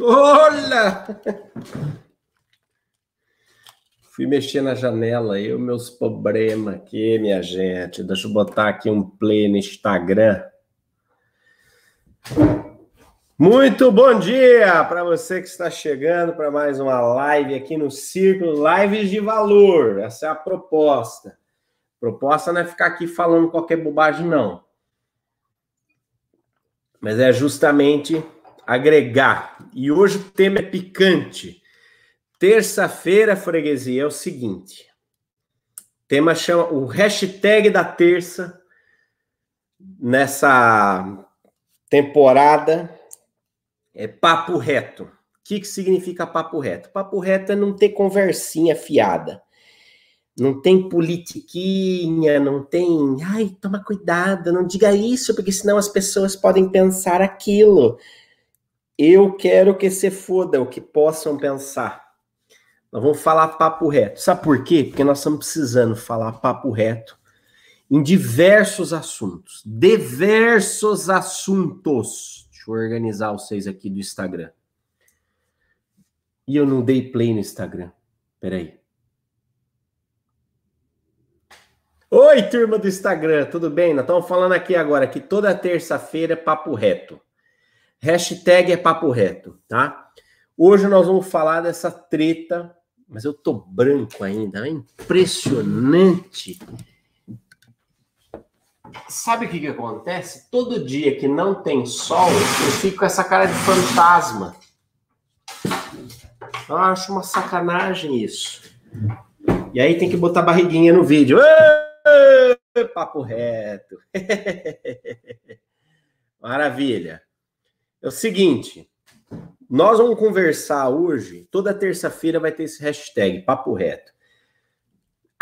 Olha! Fui mexer na janela os meus problemas aqui, minha gente. Deixa eu botar aqui um play no Instagram. Muito bom dia para você que está chegando para mais uma live aqui no Círculo Lives de Valor. Essa é a proposta. Proposta não é ficar aqui falando qualquer bobagem, não. Mas é justamente agregar. E hoje o tema é picante. Terça-feira, freguesia, é o seguinte. O tema chama o hashtag da terça nessa temporada é papo reto. O que, que significa papo reto? Papo reto é não ter conversinha fiada. Não tem politiquinha, não tem. Ai, toma cuidado, não diga isso, porque senão as pessoas podem pensar aquilo. Eu quero que se foda o que possam pensar. Nós vamos falar papo reto. Sabe por quê? Porque nós estamos precisando falar papo reto em diversos assuntos. Diversos assuntos. Deixa eu organizar vocês aqui do Instagram. E eu não dei play no Instagram. Peraí. Oi, turma do Instagram, tudo bem? Nós estamos falando aqui agora que toda terça-feira é papo reto. Hashtag é papo reto, tá? Hoje nós vamos falar dessa treta mas eu tô branco ainda, é impressionante. Sabe o que, que acontece? Todo dia que não tem sol, eu fico com essa cara de fantasma. Eu acho uma sacanagem isso. E aí tem que botar barriguinha no vídeo. Papo reto. Maravilha. É o seguinte, nós vamos conversar hoje, toda terça-feira vai ter esse hashtag, papo reto.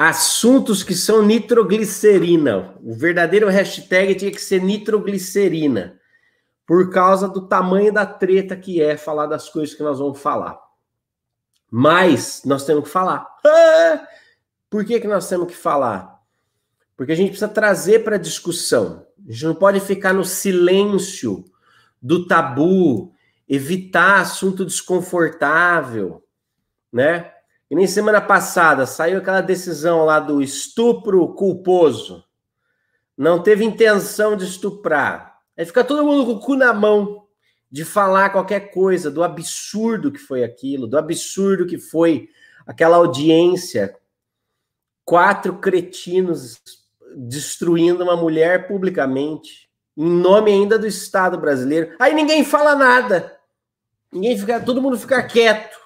Assuntos que são nitroglicerina. O verdadeiro hashtag tinha que ser nitroglicerina, por causa do tamanho da treta que é falar das coisas que nós vamos falar. Mas nós temos que falar. Ah! Por que, que nós temos que falar? Porque a gente precisa trazer para discussão. A gente não pode ficar no silêncio do tabu, evitar assunto desconfortável, né? E nem semana passada saiu aquela decisão lá do estupro culposo. Não teve intenção de estuprar. Aí fica todo mundo com o cu na mão de falar qualquer coisa do absurdo que foi aquilo, do absurdo que foi aquela audiência. Quatro cretinos destruindo uma mulher publicamente, em nome ainda do Estado brasileiro. Aí ninguém fala nada. Ninguém fica, todo mundo fica quieto.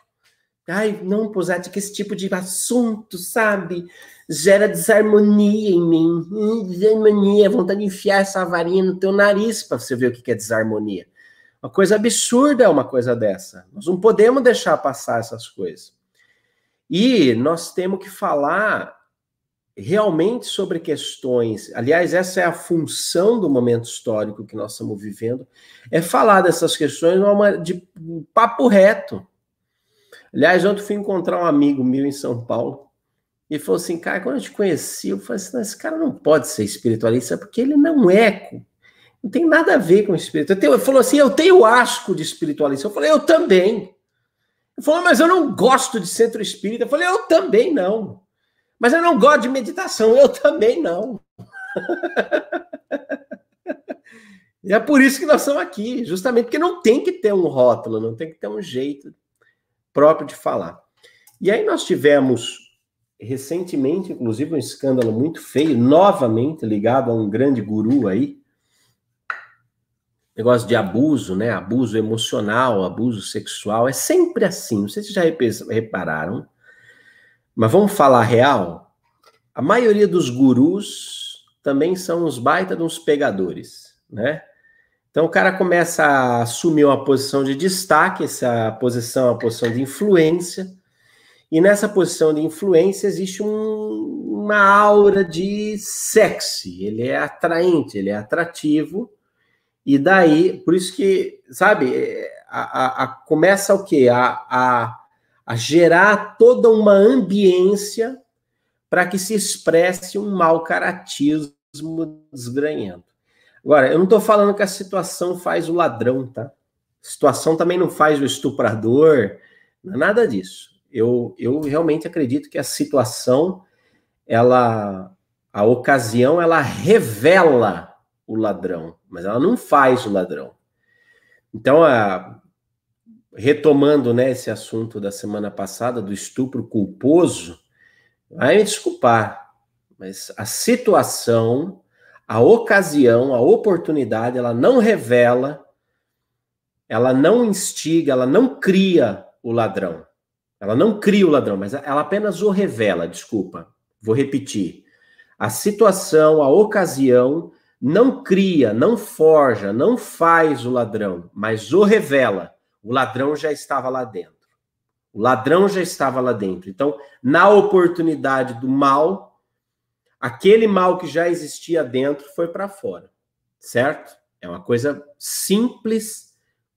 Ai, não, Posati, que esse tipo de assunto, sabe? Gera desarmonia em mim. Hum, desarmonia, vontade de enfiar essa varinha no teu nariz para você ver o que é desarmonia. Uma coisa absurda é uma coisa dessa. Nós não podemos deixar passar essas coisas. E nós temos que falar realmente sobre questões. Aliás, essa é a função do momento histórico que nós estamos vivendo, é falar dessas questões de papo reto. Aliás, ontem fui encontrar um amigo meu em São Paulo e falou assim, cara, quando eu te conheci, eu falei assim, esse cara não pode ser espiritualista porque ele não é, não tem nada a ver com espírito. Ele falou assim, eu tenho asco de espiritualista. Eu falei, eu também. Ele falou, mas eu não gosto de centro espírita. Eu falei, eu também não. Mas eu não gosto de meditação, eu também não. e é por isso que nós estamos aqui, justamente porque não tem que ter um rótulo, não tem que ter um jeito próprio de falar. E aí nós tivemos recentemente, inclusive, um escândalo muito feio, novamente ligado a um grande guru aí, negócio de abuso, né? Abuso emocional, abuso sexual, é sempre assim. Não sei se já repararam. Mas vamos falar real? A maioria dos gurus também são uns baita de uns pegadores, né? Então o cara começa a assumir uma posição de destaque, essa posição é uma posição de influência, e nessa posição de influência existe um, uma aura de sexy, ele é atraente, ele é atrativo, e daí, por isso que, sabe, a, a, começa o quê? A, a gerar toda uma ambiência para que se expresse um mau caratismo desgranhento. Agora, eu não estou falando que a situação faz o ladrão, tá? A situação também não faz o estuprador, não é nada disso. Eu, eu realmente acredito que a situação, ela, a ocasião, ela revela o ladrão, mas ela não faz o ladrão. Então, a, retomando né, esse assunto da semana passada, do estupro culposo, vai me desculpar, mas a situação, a ocasião, a oportunidade, ela não revela, ela não instiga, ela não cria o ladrão. Ela não cria o ladrão, mas ela apenas o revela, desculpa. Vou repetir. A situação, a ocasião, não cria, não forja, não faz o ladrão, mas o revela. O ladrão já estava lá dentro. O ladrão já estava lá dentro. Então, na oportunidade do mal, aquele mal que já existia dentro foi para fora. Certo? É uma coisa simples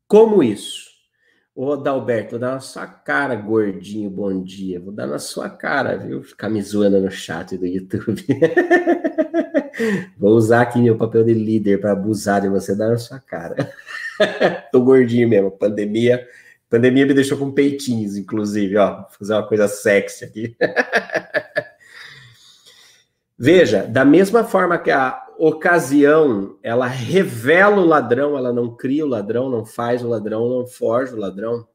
como isso. Ô, Dalberto, vou dar na sua cara, gordinho, bom dia. Vou dar na sua cara, viu? Ficar me zoando no chat do YouTube. vou usar aqui meu papel de líder para abusar de você, dar na sua cara. Tô gordinho mesmo, pandemia. Pandemia me deixou com peitinhos, inclusive, ó. Vou fazer uma coisa sexy aqui. Veja, da mesma forma que a ocasião, ela revela o ladrão, ela não cria o ladrão, não faz o ladrão, não forja o ladrão.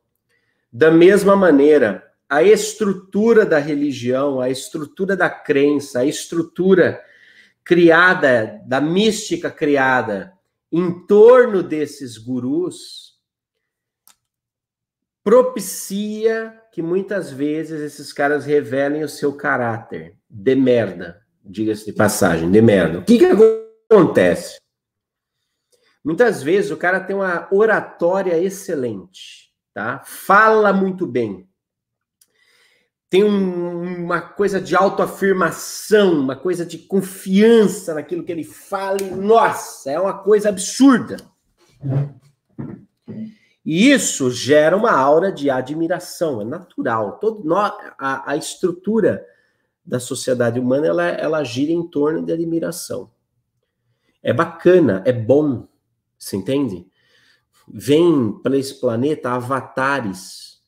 Da mesma maneira, a estrutura da religião, a estrutura da crença, a estrutura criada, da mística criada em torno desses gurus, propicia que muitas vezes esses caras revelem o seu caráter de merda diga-se de passagem, de merda. O que, que acontece? Muitas vezes o cara tem uma oratória excelente, tá? Fala muito bem. Tem um, uma coisa de autoafirmação, uma coisa de confiança naquilo que ele fala. E, nossa, é uma coisa absurda. E isso gera uma aura de admiração, é natural. Todo, a, a estrutura da sociedade humana, ela, ela gira em torno de admiração. É bacana, é bom, você entende? Vem para esse planeta avatares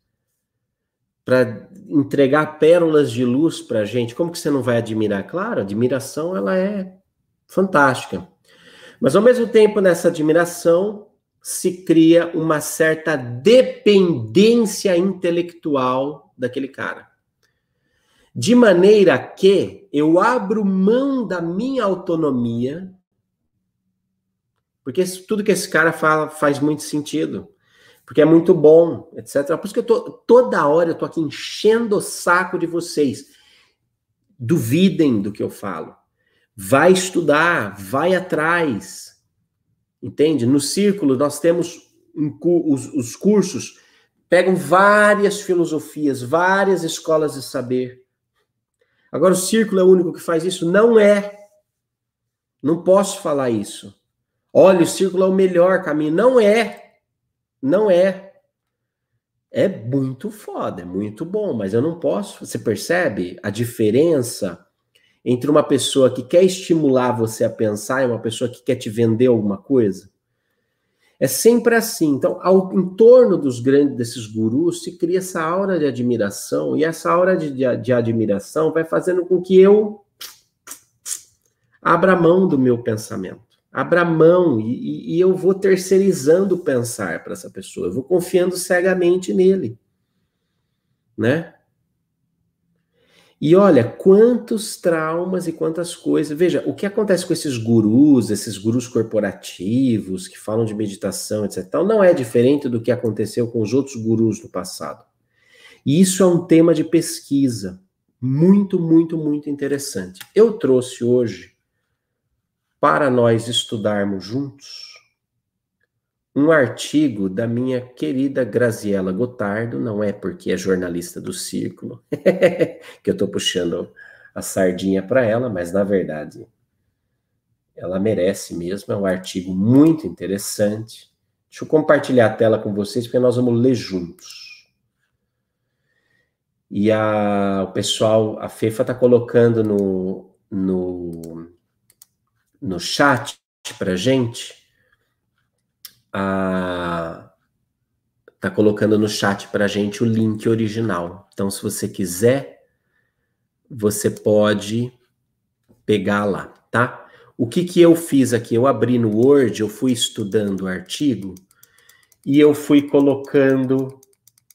para entregar pérolas de luz para a gente. Como que você não vai admirar? Claro, admiração ela é fantástica. Mas ao mesmo tempo, nessa admiração, se cria uma certa dependência intelectual daquele cara de maneira que eu abro mão da minha autonomia, porque tudo que esse cara fala faz muito sentido, porque é muito bom, etc. Por isso que eu tô toda hora eu tô aqui enchendo o saco de vocês. Duvidem do que eu falo. Vai estudar, vai atrás. Entende? No círculo nós temos os, os cursos pegam várias filosofias, várias escolas de saber Agora, o círculo é o único que faz isso? Não é. Não posso falar isso. Olha, o círculo é o melhor caminho. Não é. Não é. É muito foda, é muito bom, mas eu não posso. Você percebe a diferença entre uma pessoa que quer estimular você a pensar e uma pessoa que quer te vender alguma coisa? É sempre assim. Então, ao, em torno dos grandes desses gurus se cria essa aura de admiração, e essa aura de, de, de admiração vai fazendo com que eu abra mão do meu pensamento. Abra mão e, e eu vou terceirizando o pensar para essa pessoa, eu vou confiando cegamente nele, né? E olha, quantos traumas e quantas coisas. Veja, o que acontece com esses gurus, esses gurus corporativos que falam de meditação, etc. não é diferente do que aconteceu com os outros gurus do passado. E isso é um tema de pesquisa muito, muito, muito interessante. Eu trouxe hoje para nós estudarmos juntos um artigo da minha querida Graziela Gotardo, não é porque é jornalista do Círculo, que eu estou puxando a sardinha para ela, mas na verdade ela merece mesmo, é um artigo muito interessante, Deixa eu compartilhar a tela com vocês, porque nós vamos ler juntos. E a, o pessoal, a FEFA está colocando no, no, no chat para gente. A, tá colocando no chat para gente o link original. Então, se você quiser, você pode pegar lá, tá? O que, que eu fiz aqui? Eu abri no Word, eu fui estudando o artigo e eu fui colocando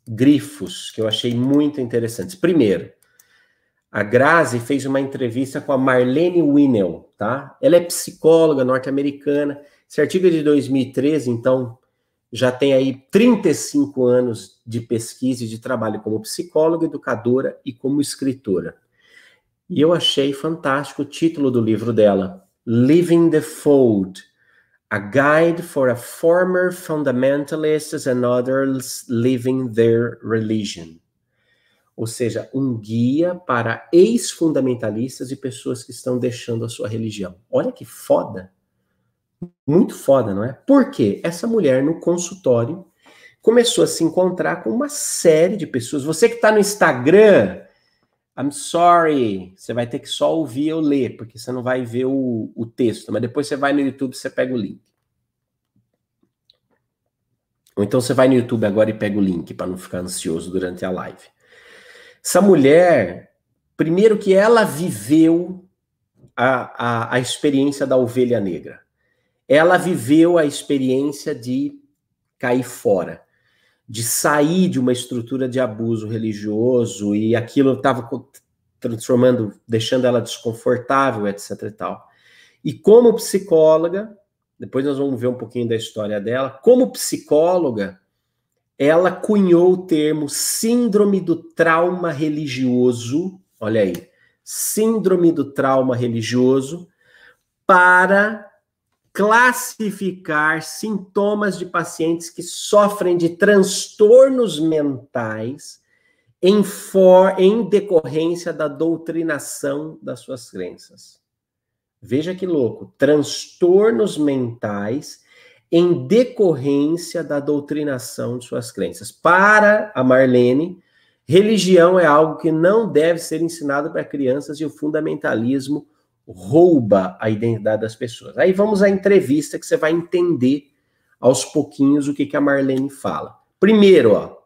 grifos que eu achei muito interessantes. Primeiro, a Grazi fez uma entrevista com a Marlene Winnell, tá? Ela é psicóloga norte-americana. Esse artigo é de 2013, então já tem aí 35 anos de pesquisa e de trabalho como psicóloga, educadora e como escritora. E eu achei fantástico o título do livro dela, Living the Fold, a guide for a former fundamentalists and others living their religion. Ou seja, um guia para ex-fundamentalistas e pessoas que estão deixando a sua religião. Olha que foda! Muito foda, não é? Porque essa mulher no consultório começou a se encontrar com uma série de pessoas. Você que está no Instagram, I'm sorry, você vai ter que só ouvir eu ler, porque você não vai ver o, o texto, mas depois você vai no YouTube e você pega o link. Ou então você vai no YouTube agora e pega o link para não ficar ansioso durante a live. Essa mulher, primeiro que ela viveu a, a, a experiência da ovelha negra. Ela viveu a experiência de cair fora de sair de uma estrutura de abuso religioso e aquilo estava transformando, deixando ela desconfortável, etc e tal. E como psicóloga, depois nós vamos ver um pouquinho da história dela, como psicóloga, ela cunhou o termo síndrome do trauma religioso, olha aí, síndrome do trauma religioso, para classificar sintomas de pacientes que sofrem de transtornos mentais em, for, em decorrência da doutrinação das suas crenças. Veja que louco, transtornos mentais em decorrência da doutrinação de suas crenças. Para a Marlene, religião é algo que não deve ser ensinado para crianças e o fundamentalismo rouba a identidade das pessoas. Aí vamos à entrevista que você vai entender aos pouquinhos o que, que a Marlene fala. Primeiro, ó,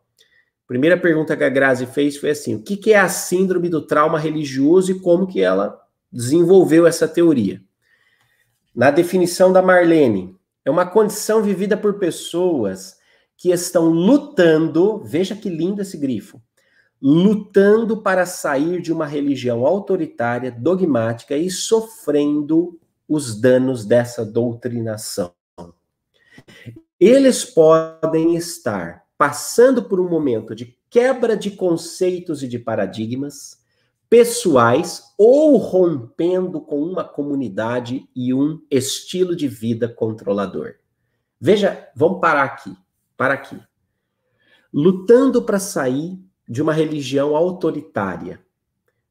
primeira pergunta que a Grazi fez foi assim: o que, que é a síndrome do trauma religioso e como que ela desenvolveu essa teoria? Na definição da Marlene, é uma condição vivida por pessoas que estão lutando, veja que lindo esse grifo, lutando para sair de uma religião autoritária, dogmática e sofrendo os danos dessa doutrinação. Eles podem estar passando por um momento de quebra de conceitos e de paradigmas pessoais ou rompendo com uma comunidade e um estilo de vida controlador. Veja, vamos parar aqui, para aqui. Lutando para sair de uma religião autoritária,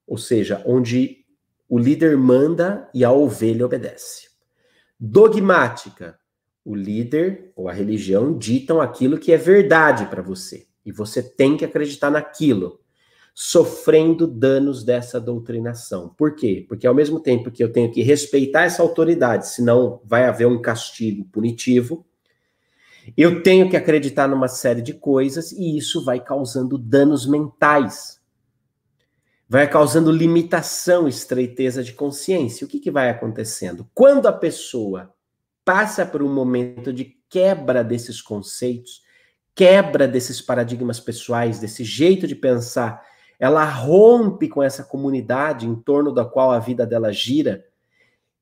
ou seja, onde o líder manda e a ovelha obedece. Dogmática, o líder ou a religião ditam aquilo que é verdade para você e você tem que acreditar naquilo, sofrendo danos dessa doutrinação. Por quê? Porque ao mesmo tempo que eu tenho que respeitar essa autoridade, senão vai haver um castigo punitivo, eu tenho que acreditar numa série de coisas e isso vai causando danos mentais. Vai causando limitação, estreiteza de consciência. O que, que vai acontecendo? Quando a pessoa passa por um momento de quebra desses conceitos, quebra desses paradigmas pessoais, desse jeito de pensar, ela rompe com essa comunidade em torno da qual a vida dela gira,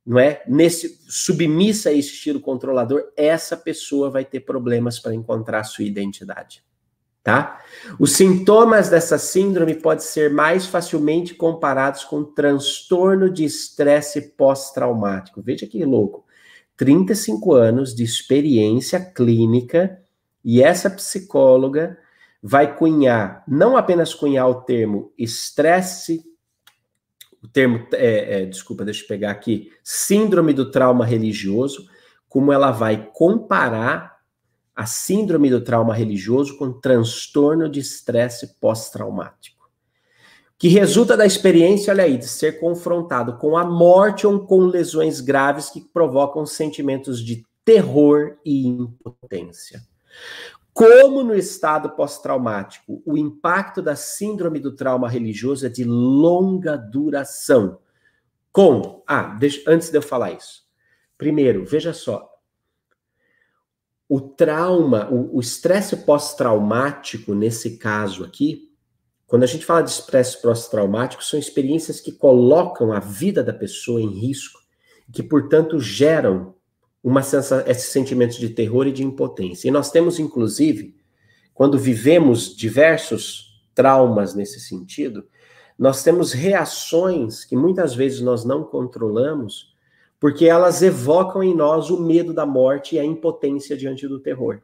não é? Nesse submissa a esse estilo controlador, essa pessoa vai ter problemas para encontrar sua identidade, tá? Os sintomas dessa síndrome podem ser mais facilmente comparados com transtorno de estresse pós-traumático. Veja que louco. 35 anos de experiência clínica e essa psicóloga vai cunhar, não apenas cunhar o termo estresse o termo, é, é, desculpa, deixa eu pegar aqui, síndrome do trauma religioso, como ela vai comparar a síndrome do trauma religioso com transtorno de estresse pós-traumático, que resulta da experiência, olha aí, de ser confrontado com a morte ou com lesões graves que provocam sentimentos de terror e impotência. Como no estado pós-traumático, o impacto da síndrome do trauma religioso é de longa duração. Com, ah, deixa, antes de eu falar isso. Primeiro, veja só, o trauma, o estresse pós-traumático, nesse caso aqui, quando a gente fala de estresse pós-traumático, são experiências que colocam a vida da pessoa em risco, que, portanto, geram uma sensação, esses sentimentos de terror e de impotência. E nós temos, inclusive, quando vivemos diversos traumas nesse sentido, nós temos reações que muitas vezes nós não controlamos porque elas evocam em nós o medo da morte e a impotência diante do terror.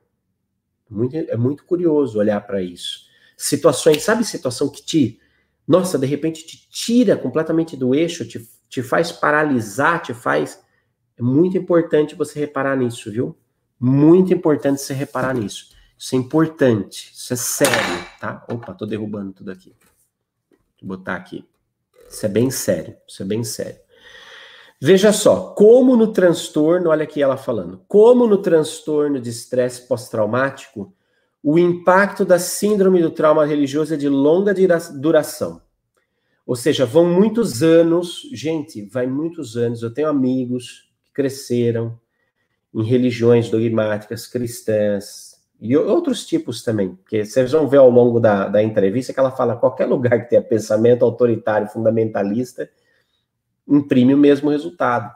Muito, é muito curioso olhar para isso. Situações, sabe situação que te, nossa, de repente te tira completamente do eixo, te, te faz paralisar, te faz. É muito importante você reparar nisso, viu? Muito importante você reparar nisso. Isso é importante, isso é sério, tá? Opa, tô derrubando tudo aqui. Vou botar aqui. Isso é bem sério, isso é bem sério. Veja só, como no transtorno, olha aqui ela falando, como no transtorno de estresse pós-traumático, o impacto da síndrome do trauma religioso é de longa duração. Ou seja, vão muitos anos, gente, vai muitos anos. Eu tenho amigos cresceram em religiões dogmáticas cristãs e outros tipos também, porque vocês vão ver ao longo da, da entrevista que ela fala qualquer lugar que tenha pensamento autoritário, fundamentalista, imprime o mesmo resultado.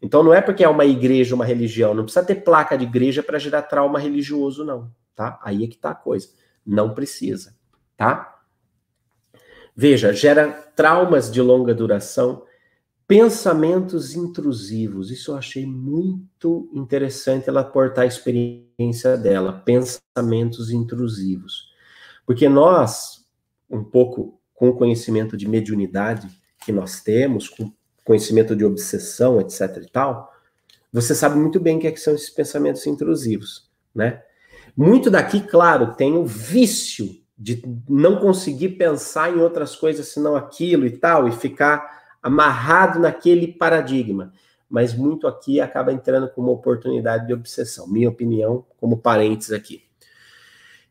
Então não é porque é uma igreja, uma religião, não precisa ter placa de igreja para gerar trauma religioso, não, tá? Aí é que tá a coisa. Não precisa, tá? Veja, gera traumas de longa duração, pensamentos intrusivos. Isso eu achei muito interessante ela aportar a experiência dela, pensamentos intrusivos. Porque nós, um pouco com o conhecimento de mediunidade que nós temos, com conhecimento de obsessão, etc e tal, você sabe muito bem o que, é que são esses pensamentos intrusivos, né? Muito daqui, claro, tem o vício de não conseguir pensar em outras coisas senão aquilo e tal, e ficar amarrado naquele paradigma. Mas muito aqui acaba entrando como oportunidade de obsessão. Minha opinião, como parênteses aqui.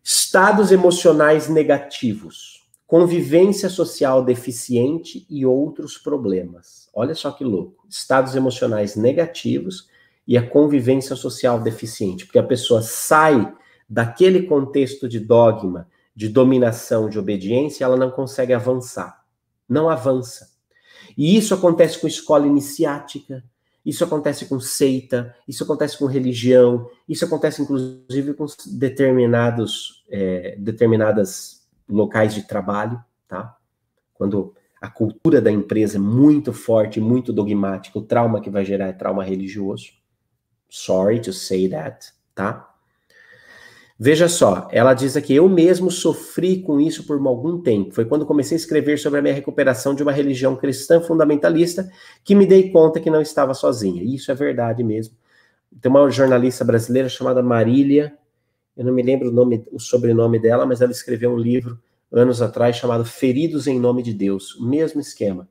Estados emocionais negativos convivência social deficiente e outros problemas. Olha só que louco. Estados emocionais negativos e a convivência social deficiente, porque a pessoa sai daquele contexto de dogma, de dominação, de obediência, ela não consegue avançar. Não avança. E isso acontece com escola iniciática, isso acontece com seita, isso acontece com religião, isso acontece inclusive com determinados, é, determinadas locais de trabalho, tá? Quando a cultura da empresa é muito forte, muito dogmática, o trauma que vai gerar é trauma religioso. Sorry to say that, tá? Veja só, ela diz aqui: eu mesmo sofri com isso por algum tempo. Foi quando comecei a escrever sobre a minha recuperação de uma religião cristã fundamentalista que me dei conta que não estava sozinha. Isso é verdade mesmo. Tem uma jornalista brasileira chamada Marília eu não me lembro o nome, o sobrenome dela, mas ela escreveu um livro anos atrás chamado Feridos em Nome de Deus, o mesmo esquema,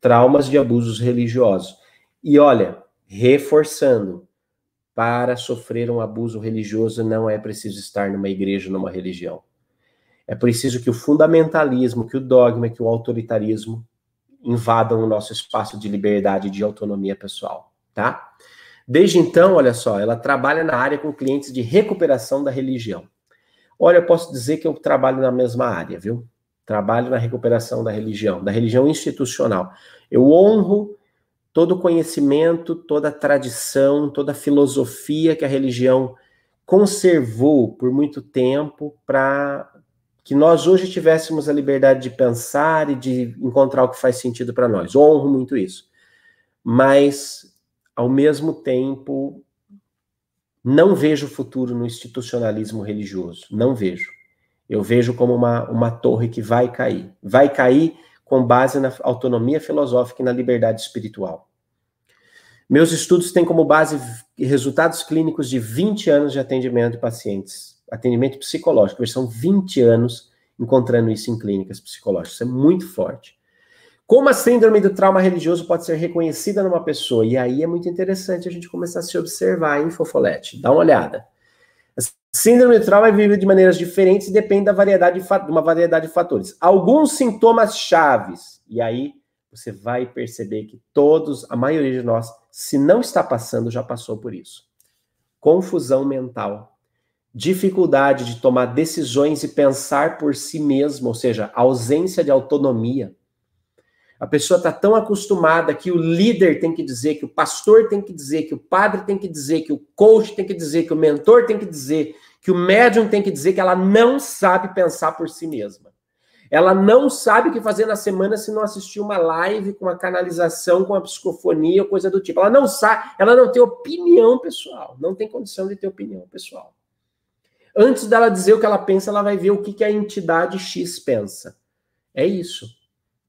traumas de abusos religiosos. E olha, reforçando, para sofrer um abuso religioso não é preciso estar numa igreja, numa religião. É preciso que o fundamentalismo, que o dogma, que o autoritarismo invadam o nosso espaço de liberdade e de autonomia pessoal, tá? Desde então, olha só, ela trabalha na área com clientes de recuperação da religião. Olha, eu posso dizer que eu trabalho na mesma área, viu? Trabalho na recuperação da religião, da religião institucional. Eu honro todo conhecimento, toda tradição, toda filosofia que a religião conservou por muito tempo para que nós hoje tivéssemos a liberdade de pensar e de encontrar o que faz sentido para nós. honro muito isso. Mas ao mesmo tempo, não vejo futuro no institucionalismo religioso. Não vejo. Eu vejo como uma, uma torre que vai cair. Vai cair com base na autonomia filosófica e na liberdade espiritual. Meus estudos têm como base resultados clínicos de 20 anos de atendimento de pacientes, atendimento psicológico, são 20 anos encontrando isso em clínicas psicológicas, isso é muito forte. Como a síndrome do trauma religioso pode ser reconhecida numa pessoa? E aí é muito interessante a gente começar a se observar, hein, Fofolete? Dá uma olhada. A síndrome do trauma é vivida de maneiras diferentes e depende da variedade de, de uma variedade de fatores. Alguns sintomas chaves, e aí você vai perceber que todos, a maioria de nós, se não está passando, já passou por isso. Confusão mental, dificuldade de tomar decisões e pensar por si mesmo, ou seja, ausência de autonomia. A pessoa está tão acostumada que o líder tem que dizer, que o pastor tem que dizer, que o padre tem que dizer, que o coach tem que dizer, que o mentor tem que dizer, que o médium tem que dizer, que ela não sabe pensar por si mesma. Ela não sabe o que fazer na semana se não assistir uma live com uma canalização, com uma psicofonia, coisa do tipo. Ela não sabe, ela não tem opinião pessoal, não tem condição de ter opinião pessoal. Antes dela dizer o que ela pensa, ela vai ver o que, que a entidade X pensa. É isso.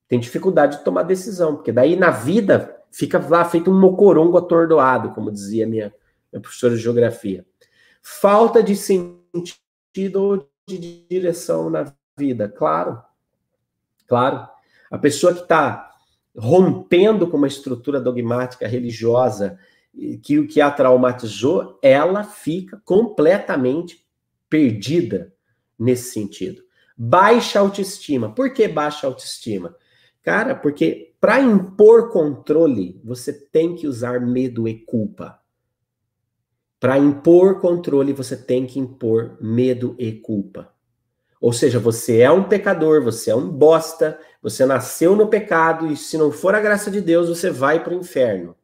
Tem dificuldade de tomar decisão, porque daí na vida fica lá feito um mocorongo atordoado, como dizia minha, minha professora de geografia. Falta de sentido ou de direção na vida, claro. Claro. A pessoa que está rompendo com uma estrutura dogmática religiosa que o que a traumatizou, ela fica completamente perdida nesse sentido. Baixa autoestima. Por que baixa autoestima? Cara, porque para impor controle, você tem que usar medo e culpa. Para impor controle, você tem que impor medo e culpa. Ou seja, você é um pecador, você é um bosta, você nasceu no pecado e se não for a graça de Deus, você vai para o inferno.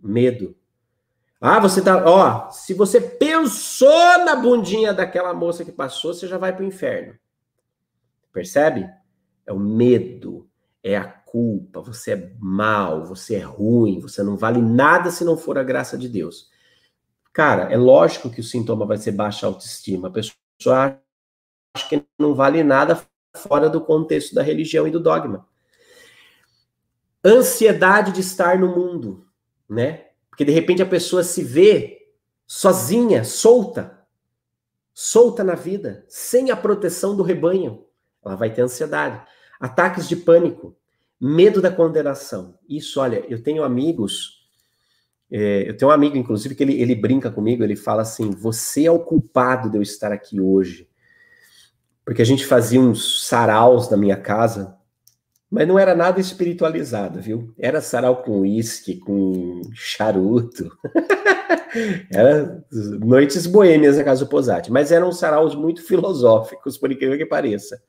Medo. Ah, você tá, ó, se você pensou na bundinha daquela moça que passou, você já vai para o inferno. Percebe? É o medo, é a culpa, você é mal, você é ruim, você não vale nada se não for a graça de Deus. Cara, é lógico que o sintoma vai ser baixa autoestima. A pessoa acho que não vale nada fora do contexto da religião e do dogma. Ansiedade de estar no mundo, né? Porque de repente a pessoa se vê sozinha, solta, solta na vida, sem a proteção do rebanho. Ela vai ter ansiedade. Ataques de pânico, medo da condenação. Isso, olha, eu tenho amigos, é, eu tenho um amigo, inclusive, que ele, ele brinca comigo, ele fala assim: você é o culpado de eu estar aqui hoje porque a gente fazia uns saraus na minha casa, mas não era nada espiritualizado, viu? Era sarau com uísque, com charuto. era noites boêmias na casa do Posati, mas eram saraus muito filosóficos, por incrível que pareça.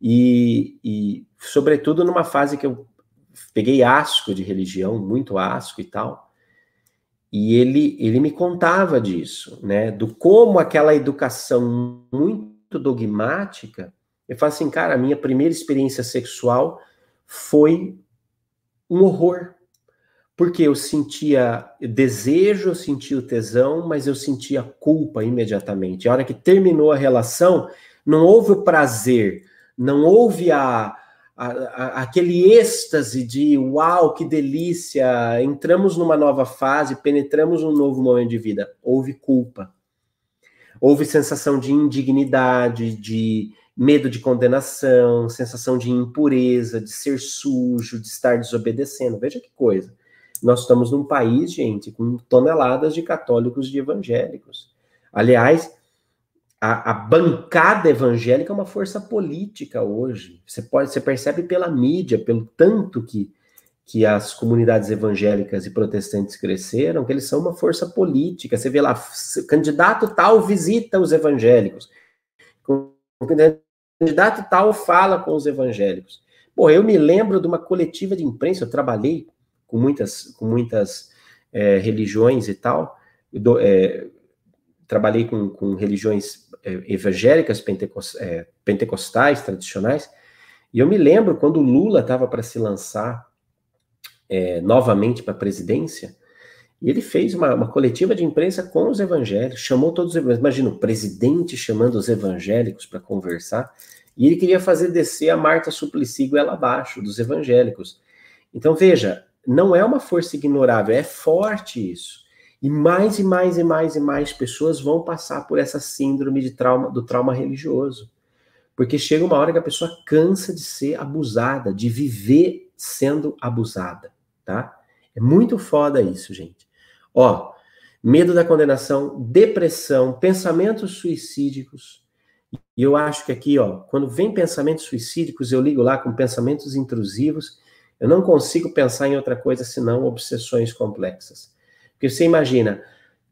E, e, sobretudo, numa fase que eu peguei asco de religião, muito asco e tal. E ele, ele me contava disso, né? Do como aquela educação muito muito dogmática, eu falo assim, cara, a minha primeira experiência sexual foi um horror. Porque eu sentia desejo, eu sentia o tesão, mas eu sentia culpa imediatamente. A hora que terminou a relação, não houve o prazer, não houve a, a, a, aquele êxtase de uau, que delícia, entramos numa nova fase, penetramos um novo momento de vida. Houve culpa. Houve sensação de indignidade, de medo de condenação, sensação de impureza, de ser sujo, de estar desobedecendo. Veja que coisa. Nós estamos num país, gente, com toneladas de católicos e de evangélicos. Aliás, a, a, bancada evangélica é uma força política hoje. Você pode, você percebe pela mídia, pelo tanto que que as comunidades evangélicas e protestantes cresceram, que eles são uma força política. Você vê lá, candidato tal visita os evangélicos, candidato tal fala com os evangélicos. Pô, eu me lembro de uma coletiva de imprensa, eu trabalhei com muitas, com muitas é, religiões e tal, do, é, trabalhei com, com religiões é, evangélicas, pentecostais, pentecostais, tradicionais, e eu me lembro quando o Lula estava para se lançar é, novamente para a presidência, e ele fez uma, uma, coletiva de imprensa com os evangélicos, chamou todos os evangélicos. Imagina o presidente chamando os evangélicos para conversar, e ele queria fazer descer a Marta Suplicy ela abaixo, dos evangélicos. Então, veja, não é uma força ignorável, é forte isso. E mais e mais e mais e mais pessoas vão passar por essa síndrome de trauma do trauma religioso. Porque chega uma hora que a pessoa cansa de ser abusada, de viver sendo abusada, tá? É muito foda isso, gente. Ó, medo da condenação, depressão, pensamentos suicídicos. E eu acho que aqui, ó, quando vem pensamentos suicídicos, eu ligo lá com pensamentos intrusivos, eu não consigo pensar em outra coisa senão obsessões complexas. Porque você imagina,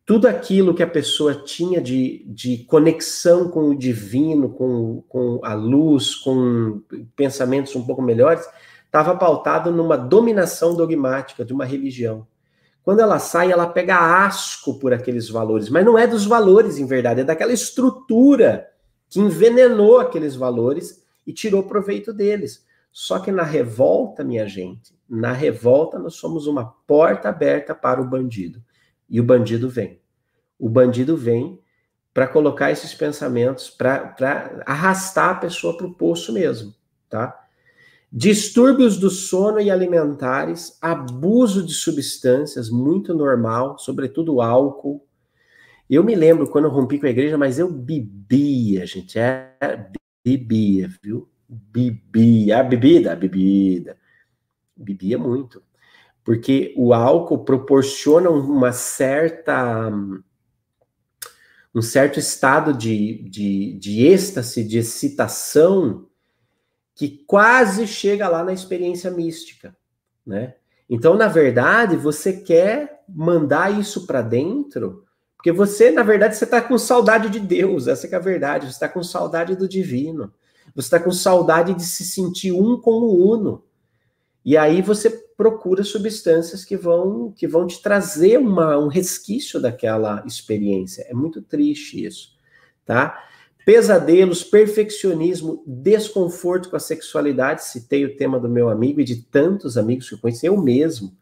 tudo aquilo que a pessoa tinha de, de conexão com o divino, com, com a luz, com pensamentos um pouco melhores, estava pautado numa dominação dogmática de uma religião. Quando ela sai, ela pega asco por aqueles valores, mas não é dos valores, em verdade, é daquela estrutura que envenenou aqueles valores e tirou proveito deles. Só que na revolta, minha gente, na revolta nós somos uma porta aberta para o bandido. E o bandido vem. O bandido vem para colocar esses pensamentos, para arrastar a pessoa para o poço mesmo, tá? Distúrbios do sono e alimentares, abuso de substâncias, muito normal, sobretudo álcool. Eu me lembro quando eu rompi com a igreja, mas eu bebia, gente, é, bebia, viu? bebia, a bebida, a bebida, bebia muito, porque o álcool proporciona uma certa um certo estado de, de, de êxtase, de excitação, que quase chega lá na experiência mística, né? Então, na verdade, você quer mandar isso para dentro, porque você, na verdade, você está com saudade de Deus, essa é a verdade, você está com saudade do divino. Você está com saudade de se sentir um com o uno. E aí você procura substâncias que vão que vão te trazer uma, um resquício daquela experiência. É muito triste isso, tá? Pesadelos, perfeccionismo, desconforto com a sexualidade. Citei o tema do meu amigo e de tantos amigos que eu conheci, eu mesmo.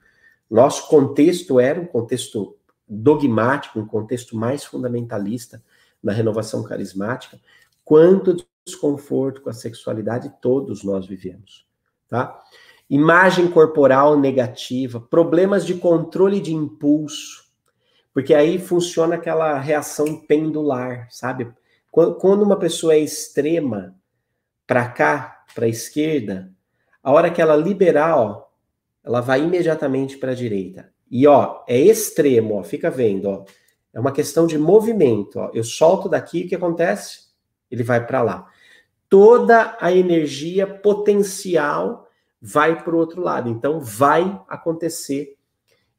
Nosso contexto era um contexto dogmático, um contexto mais fundamentalista na renovação carismática. Quanto desconforto com a sexualidade todos nós vivemos, tá? Imagem corporal negativa, problemas de controle de impulso, porque aí funciona aquela reação pendular, sabe? Quando uma pessoa é extrema para cá, para a esquerda, a hora que ela liberar, ó, ela vai imediatamente para a direita. E ó, é extremo, ó, fica vendo, ó. É uma questão de movimento, ó. Eu solto daqui, o que acontece? Ele vai para lá toda a energia potencial vai para o outro lado. Então, vai acontecer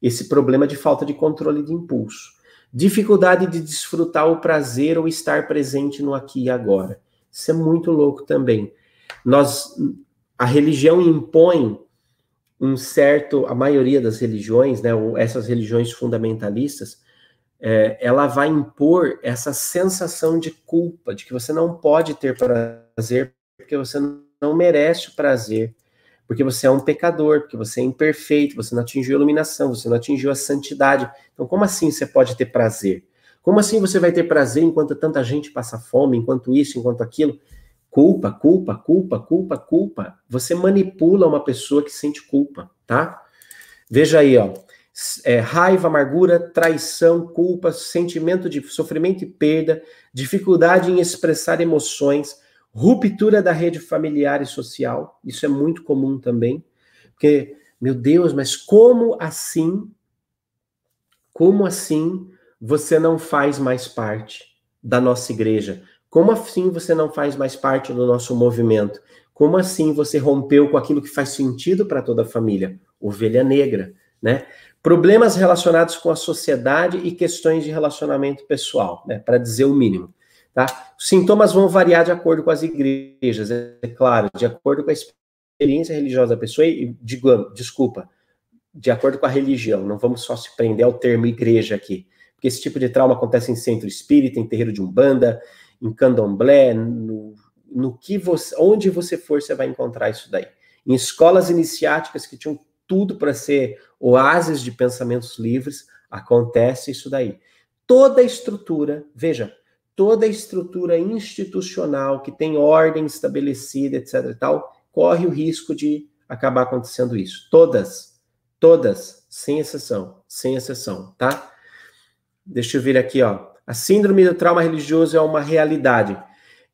esse problema de falta de controle de impulso. Dificuldade de desfrutar o prazer ou estar presente no aqui e agora. Isso é muito louco também. Nós, a religião impõe um certo, a maioria das religiões, né, essas religiões fundamentalistas, é, ela vai impor essa sensação de culpa, de que você não pode ter prazer, porque você não merece o prazer, porque você é um pecador, porque você é imperfeito, você não atingiu a iluminação, você não atingiu a santidade. Então, como assim você pode ter prazer? Como assim você vai ter prazer enquanto tanta gente passa fome, enquanto isso, enquanto aquilo? Culpa, culpa, culpa, culpa, culpa. Você manipula uma pessoa que sente culpa, tá? Veja aí, ó é, raiva, amargura, traição, culpa, sentimento de sofrimento e perda, dificuldade em expressar emoções, ruptura da rede familiar e social. Isso é muito comum também. Porque, meu Deus, mas como assim? Como assim você não faz mais parte da nossa igreja? Como assim você não faz mais parte do nosso movimento? Como assim você rompeu com aquilo que faz sentido para toda a família? Ovelha negra, né? Problemas relacionados com a sociedade e questões de relacionamento pessoal, né, para dizer o mínimo. Tá? Os sintomas vão variar de acordo com as igrejas, é claro, de acordo com a experiência religiosa da pessoa e, digo, desculpa, de acordo com a religião, não vamos só se prender ao termo igreja aqui, porque esse tipo de trauma acontece em centro espírita, em terreiro de umbanda, em candomblé, no, no que você, onde você for, você vai encontrar isso daí. Em escolas iniciáticas que tinham tudo para ser oásis de pensamentos livres, acontece isso daí. Toda a estrutura, veja, toda a estrutura institucional que tem ordem estabelecida, etc tal, corre o risco de acabar acontecendo isso. Todas, todas, sem exceção, sem exceção, tá? Deixa eu ver aqui, ó. A síndrome do trauma religioso é uma realidade.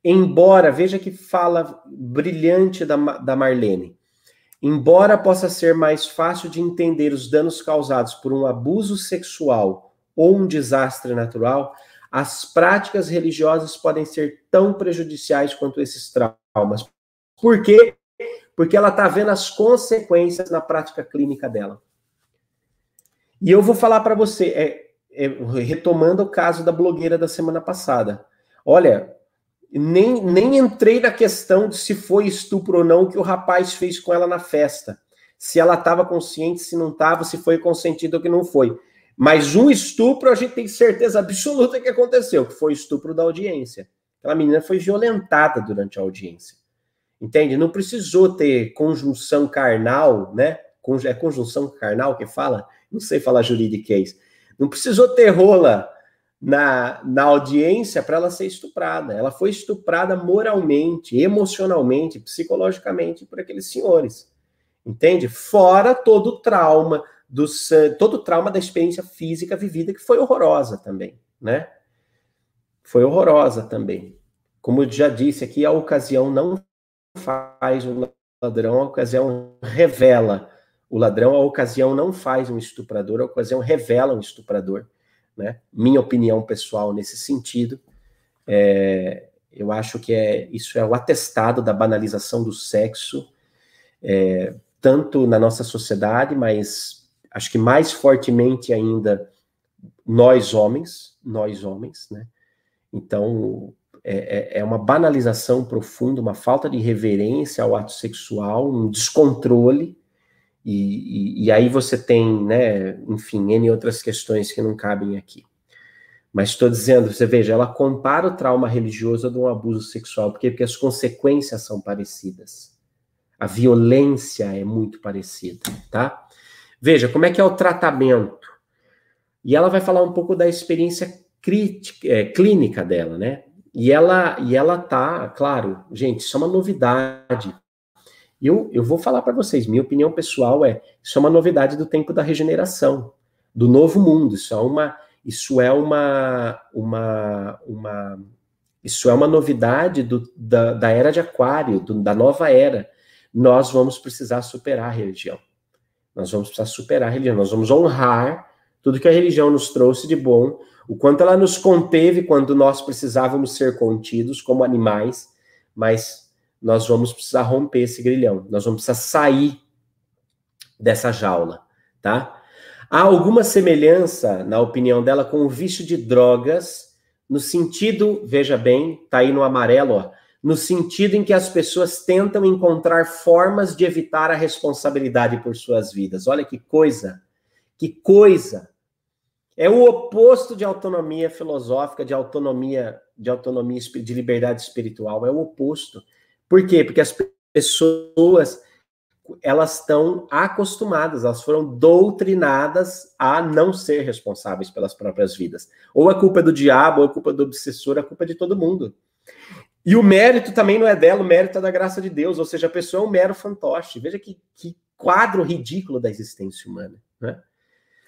Embora, veja que fala brilhante da, da Marlene. Embora possa ser mais fácil de entender os danos causados por um abuso sexual ou um desastre natural, as práticas religiosas podem ser tão prejudiciais quanto esses traumas. Por quê? Porque ela está vendo as consequências na prática clínica dela. E eu vou falar para você, é, é, retomando o caso da blogueira da semana passada. Olha, nem, nem entrei na questão de se foi estupro ou não que o rapaz fez com ela na festa. Se ela estava consciente, se não estava, se foi consentido ou que não foi. Mas um estupro a gente tem certeza absoluta que aconteceu, que foi estupro da audiência. Aquela menina foi violentada durante a audiência. Entende? Não precisou ter conjunção carnal, né? É conjunção carnal que fala? Não sei falar juridiquês. Não precisou ter rola na, na audiência para ela ser estuprada. Ela foi estuprada moralmente, emocionalmente, psicologicamente por aqueles senhores. Entende? Fora todo o trauma, do, todo o trauma da experiência física vivida, que foi horrorosa também, né? Foi horrorosa também. Como eu já disse aqui, a ocasião não faz o ladrão, a ocasião revela o ladrão, a ocasião não faz um estuprador, a ocasião revela um estuprador, né? Minha opinião pessoal nesse sentido, é, eu acho que é isso é o atestado da banalização do sexo, é, tanto na nossa sociedade, mas acho que mais fortemente ainda nós homens, nós homens, né? Então, é, é, é uma banalização profunda, uma falta de reverência ao ato sexual, um descontrole, e, e, e, aí você tem, né, enfim, N outras questões que não cabem aqui. Mas estou dizendo, você veja, ela compara o trauma religioso de um abuso sexual, porque, porque as consequências são parecidas. A violência é muito parecida, tá? Veja, como é que é o tratamento? E ela vai falar um pouco da experiência crítica, é, clínica dela, né? E ela, e ela tá, claro, gente, isso é uma novidade. Eu, eu vou falar para vocês, minha opinião pessoal é, isso é uma novidade do tempo da regeneração, do novo mundo, isso é uma, isso é uma, uma, uma isso é uma novidade do, da, da era de aquário, do, da nova era. Nós vamos precisar superar a religião. Nós vamos precisar superar a religião, nós vamos honrar tudo que a religião nos trouxe de bom, o quanto ela nos conteve quando nós precisávamos ser contidos como animais, mas nós vamos precisar romper esse grilhão, nós vamos precisar sair dessa jaula, tá? Há alguma semelhança, na opinião dela, com o vício de drogas, no sentido, veja bem, tá aí no amarelo, ó, no sentido em que as pessoas tentam encontrar formas de evitar a responsabilidade por suas vidas. Olha que coisa, que coisa. É o oposto de autonomia filosófica, de autonomia, de autonomia de liberdade espiritual, é o oposto. Por quê? Porque as pessoas elas estão acostumadas, elas foram doutrinadas a não ser responsáveis pelas próprias vidas. Ou a culpa é do diabo, ou a culpa é do obsessor, a culpa é de todo mundo. E o mérito também não é dela, o mérito é da graça de Deus, ou seja, a pessoa é um mero fantoche. Veja que, que quadro ridículo da existência humana. Né?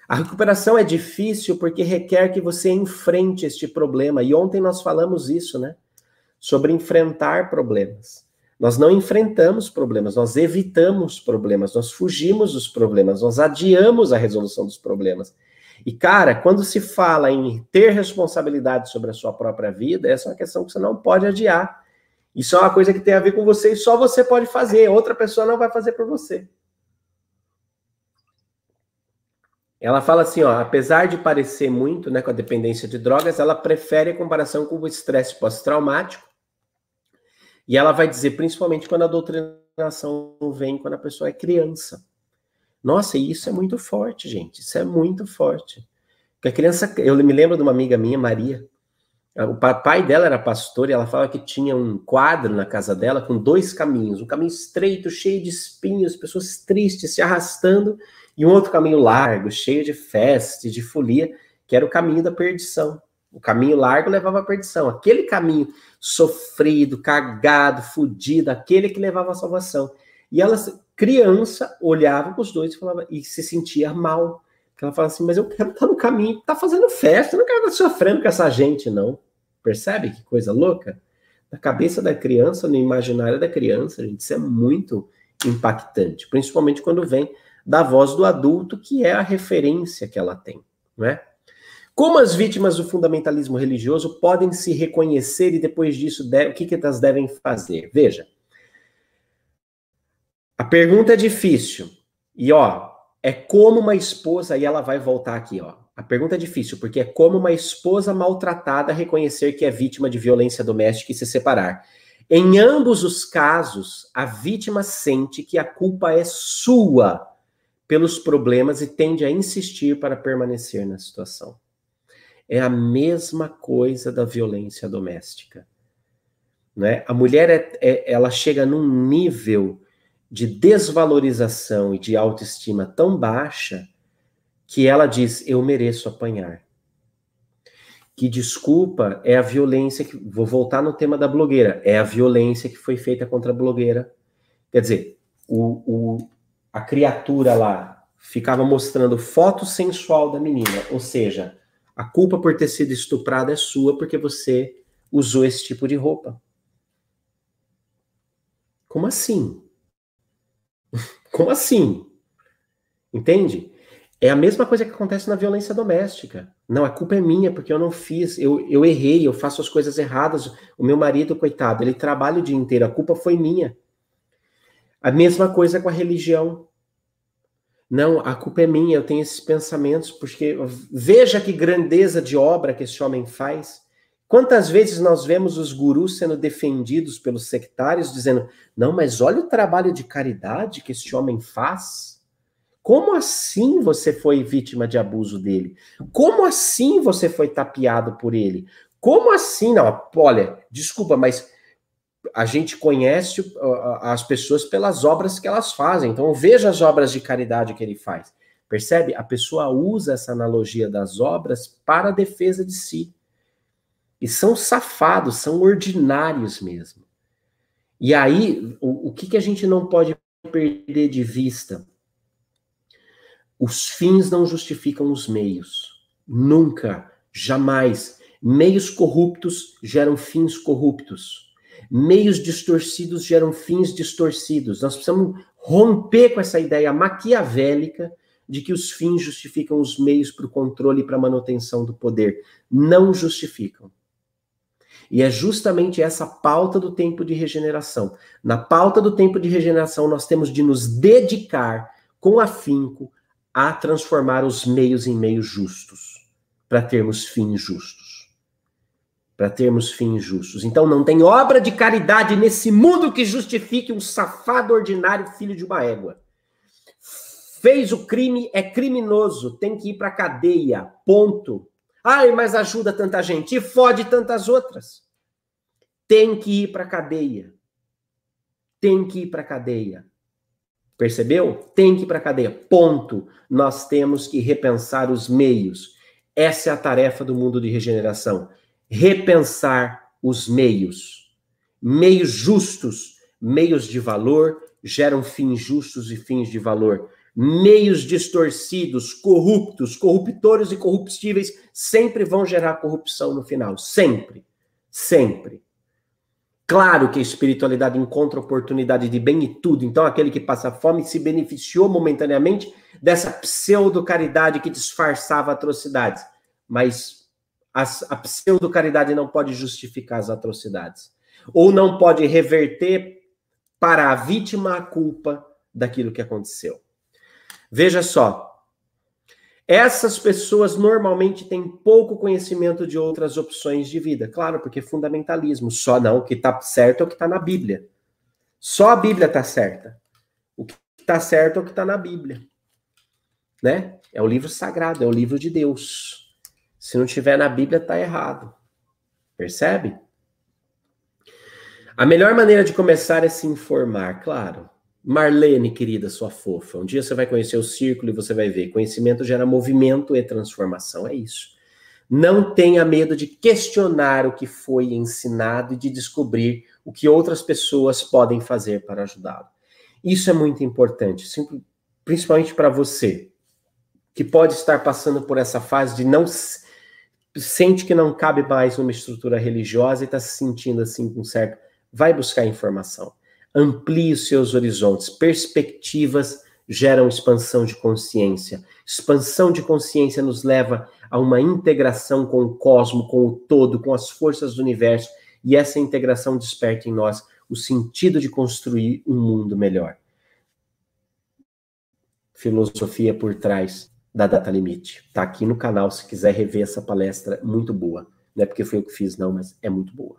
A recuperação é difícil porque requer que você enfrente este problema. E ontem nós falamos isso, né? Sobre enfrentar problemas. Nós não enfrentamos problemas, nós evitamos problemas, nós fugimos dos problemas, nós adiamos a resolução dos problemas. E, cara, quando se fala em ter responsabilidade sobre a sua própria vida, essa é uma questão que você não pode adiar. Isso é uma coisa que tem a ver com você e só você pode fazer, outra pessoa não vai fazer por você. Ela fala assim, ó, apesar de parecer muito, né, com a dependência de drogas, ela prefere a comparação com o estresse pós-traumático. E ela vai dizer, principalmente quando a doutrinação vem quando a pessoa é criança. Nossa, isso é muito forte, gente. Isso é muito forte. Porque a criança, eu me lembro de uma amiga minha, Maria. O pai dela era pastor e ela fala que tinha um quadro na casa dela com dois caminhos, um caminho estreito, cheio de espinhos, pessoas tristes se arrastando, e um outro caminho largo, cheio de festa, de folia, que era o caminho da perdição. O caminho largo levava à perdição. Aquele caminho sofrido, cagado, fudido, aquele que levava à salvação. E ela criança olhava para os dois e falava e se sentia mal, ela fala assim, mas eu quero estar no caminho, tá fazendo festa, eu não quero estar sofrendo com essa gente, não. Percebe que coisa louca? Na cabeça da criança, no imaginário da criança, gente, isso é muito impactante, principalmente quando vem da voz do adulto, que é a referência que ela tem, não é? Como as vítimas do fundamentalismo religioso podem se reconhecer e depois disso o que, que elas devem fazer? Veja, a pergunta é difícil e ó, é como uma esposa e ela vai voltar aqui, ó. A pergunta é difícil porque é como uma esposa maltratada reconhecer que é vítima de violência doméstica e se separar. Em ambos os casos, a vítima sente que a culpa é sua pelos problemas e tende a insistir para permanecer na situação. É a mesma coisa da violência doméstica. Né? A mulher é, é, ela chega num nível de desvalorização e de autoestima tão baixa que ela diz: Eu mereço apanhar. Que desculpa é a violência que. Vou voltar no tema da blogueira. É a violência que foi feita contra a blogueira. Quer dizer, o, o, a criatura lá ficava mostrando foto sensual da menina, ou seja, a culpa por ter sido estuprada é sua porque você usou esse tipo de roupa. Como assim? Como assim? Entende? É a mesma coisa que acontece na violência doméstica. Não, a culpa é minha, porque eu não fiz, eu, eu errei, eu faço as coisas erradas. O meu marido, coitado, ele trabalha o dia inteiro, a culpa foi minha. A mesma coisa com a religião. Não, a culpa é minha, eu tenho esses pensamentos, porque veja que grandeza de obra que esse homem faz. Quantas vezes nós vemos os gurus sendo defendidos pelos sectários, dizendo: não, mas olha o trabalho de caridade que esse homem faz. Como assim você foi vítima de abuso dele? Como assim você foi tapeado por ele? Como assim? Não, olha, desculpa, mas a gente conhece as pessoas pelas obras que elas fazem. Então, veja as obras de caridade que ele faz. Percebe? A pessoa usa essa analogia das obras para a defesa de si. E são safados, são ordinários mesmo. E aí, o, o que, que a gente não pode perder de vista? Os fins não justificam os meios. Nunca, jamais. Meios corruptos geram fins corruptos. Meios distorcidos geram fins distorcidos. Nós precisamos romper com essa ideia maquiavélica de que os fins justificam os meios para o controle e para a manutenção do poder. Não justificam. E é justamente essa pauta do tempo de regeneração. Na pauta do tempo de regeneração, nós temos de nos dedicar com afinco a transformar os meios em meios justos, para termos fins justos para termos fins justos. Então não tem obra de caridade nesse mundo que justifique um safado ordinário filho de uma égua. Fez o crime, é criminoso, tem que ir para cadeia. Ponto. Ai, mas ajuda tanta gente e fode tantas outras. Tem que ir para cadeia. Tem que ir para cadeia. Percebeu? Tem que ir para cadeia. Ponto. Nós temos que repensar os meios. Essa é a tarefa do mundo de regeneração repensar os meios. Meios justos, meios de valor, geram fins justos e fins de valor. Meios distorcidos, corruptos, corruptores e corruptíveis sempre vão gerar corrupção no final. Sempre. Sempre. Claro que a espiritualidade encontra oportunidade de bem e tudo. Então, aquele que passa fome se beneficiou momentaneamente dessa pseudo-caridade que disfarçava atrocidades. Mas a pseudo-caridade não pode justificar as atrocidades. Ou não pode reverter para a vítima a culpa daquilo que aconteceu. Veja só. Essas pessoas normalmente têm pouco conhecimento de outras opções de vida. Claro, porque fundamentalismo. Só não, o que está certo é o que está na Bíblia. Só a Bíblia está certa. O que está certo é o que está na Bíblia. Né? É o livro sagrado, é o livro de Deus. Se não tiver na Bíblia, está errado. Percebe? A melhor maneira de começar é se informar, claro. Marlene, querida, sua fofa, um dia você vai conhecer o círculo e você vai ver. Conhecimento gera movimento e transformação, é isso. Não tenha medo de questionar o que foi ensinado e de descobrir o que outras pessoas podem fazer para ajudá-lo. Isso é muito importante, principalmente para você que pode estar passando por essa fase de não sente que não cabe mais numa estrutura religiosa e está se sentindo assim com certo, vai buscar informação. Amplie os seus horizontes, perspectivas geram expansão de consciência. Expansão de consciência nos leva a uma integração com o cosmo, com o todo, com as forças do universo, e essa integração desperta em nós o sentido de construir um mundo melhor. Filosofia por trás da data limite. Tá aqui no canal se quiser rever essa palestra, muito boa. Não é porque foi eu que fiz, não, mas é muito boa.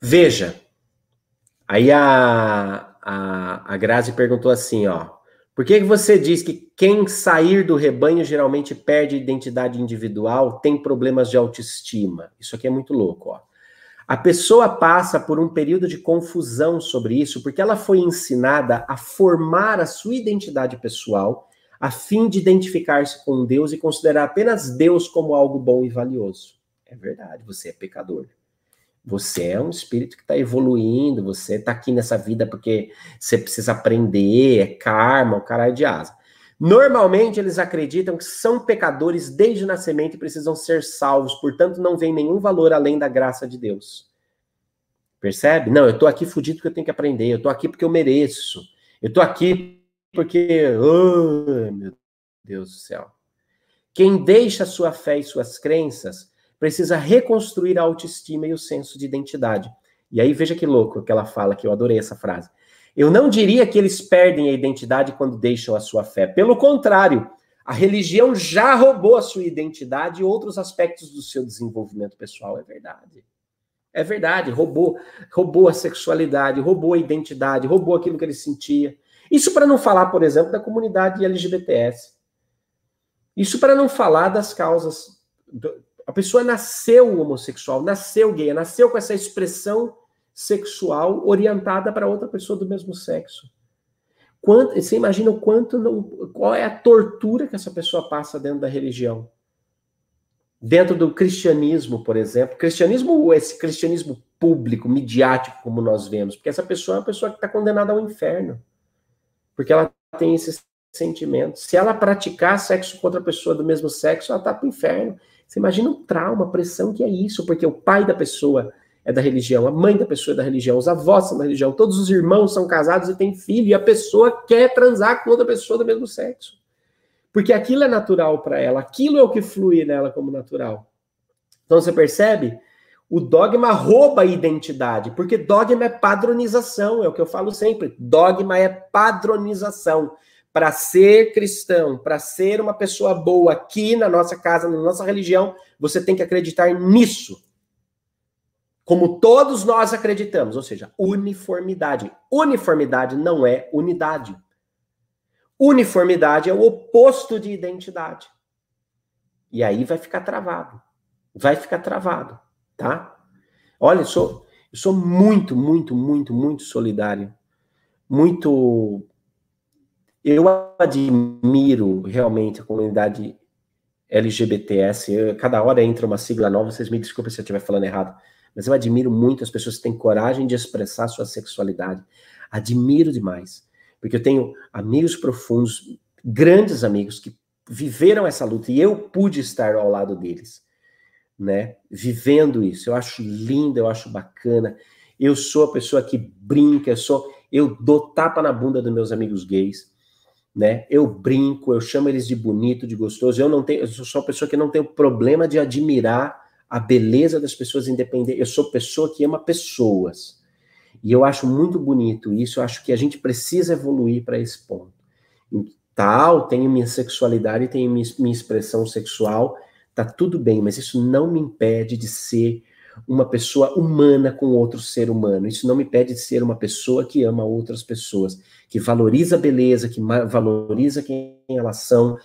Veja, aí a, a, a Grazi perguntou assim, ó. Por que, que você diz que quem sair do rebanho geralmente perde identidade individual, tem problemas de autoestima? Isso aqui é muito louco, ó. A pessoa passa por um período de confusão sobre isso, porque ela foi ensinada a formar a sua identidade pessoal a fim de identificar-se com Deus e considerar apenas Deus como algo bom e valioso. É verdade, você é pecador. Você é um espírito que está evoluindo, você está aqui nessa vida porque você precisa aprender, é karma, o caralho de asa. Normalmente eles acreditam que são pecadores desde o nascimento e precisam ser salvos, portanto não vem nenhum valor além da graça de Deus. Percebe? Não, eu estou aqui fudido porque eu tenho que aprender, eu estou aqui porque eu mereço, eu estou aqui porque, oh, meu Deus do céu. Quem deixa sua fé e suas crenças precisa reconstruir a autoestima e o senso de identidade. E aí veja que louco que ela fala, que eu adorei essa frase. Eu não diria que eles perdem a identidade quando deixam a sua fé. Pelo contrário, a religião já roubou a sua identidade e outros aspectos do seu desenvolvimento pessoal. É verdade. É verdade, roubou, roubou a sexualidade, roubou a identidade, roubou aquilo que ele sentia. Isso para não falar, por exemplo, da comunidade LGBTS. Isso para não falar das causas. A pessoa nasceu homossexual, nasceu gay, nasceu com essa expressão sexual orientada para outra pessoa do mesmo sexo. Quanto, você imagina o quanto, qual é a tortura que essa pessoa passa dentro da religião? Dentro do cristianismo, por exemplo, cristianismo, esse cristianismo público, midiático, como nós vemos, porque essa pessoa é uma pessoa que está condenada ao inferno porque ela tem esses sentimentos. Se ela praticar sexo com outra pessoa do mesmo sexo, ela tá pro inferno. Você imagina um trauma, a pressão que é isso, porque o pai da pessoa é da religião, a mãe da pessoa é da religião, os avós são da religião, todos os irmãos são casados e têm filho, e a pessoa quer transar com outra pessoa do mesmo sexo. Porque aquilo é natural para ela, aquilo é o que flui nela como natural. Então você percebe? O dogma rouba a identidade, porque dogma é padronização, é o que eu falo sempre. Dogma é padronização. Para ser cristão, para ser uma pessoa boa aqui na nossa casa, na nossa religião, você tem que acreditar nisso. Como todos nós acreditamos, ou seja, uniformidade. Uniformidade não é unidade. Uniformidade é o oposto de identidade. E aí vai ficar travado. Vai ficar travado tá? Olha, eu sou, eu sou muito, muito, muito, muito solidário. Muito. Eu admiro realmente a comunidade LGBTS. Eu, cada hora entra uma sigla nova, vocês me desculpem se eu estiver falando errado, mas eu admiro muito as pessoas que têm coragem de expressar sua sexualidade. Admiro demais. Porque eu tenho amigos profundos, grandes amigos, que viveram essa luta e eu pude estar ao lado deles né? Vivendo isso. Eu acho lindo, eu acho bacana. Eu sou a pessoa que brinca, eu sou, eu dou tapa na bunda dos meus amigos gays, né? Eu brinco, eu chamo eles de bonito, de gostoso. Eu não tenho, eu sou uma pessoa que não tem problema de admirar a beleza das pessoas independentes. Eu sou pessoa que ama pessoas. E eu acho muito bonito isso, eu acho que a gente precisa evoluir para esse ponto. Tal, tenho minha sexualidade, tenho minha, minha expressão sexual, Tá tudo bem, mas isso não me impede de ser uma pessoa humana com outro ser humano. Isso não me impede de ser uma pessoa que ama outras pessoas, que valoriza a beleza, que valoriza quem elas são,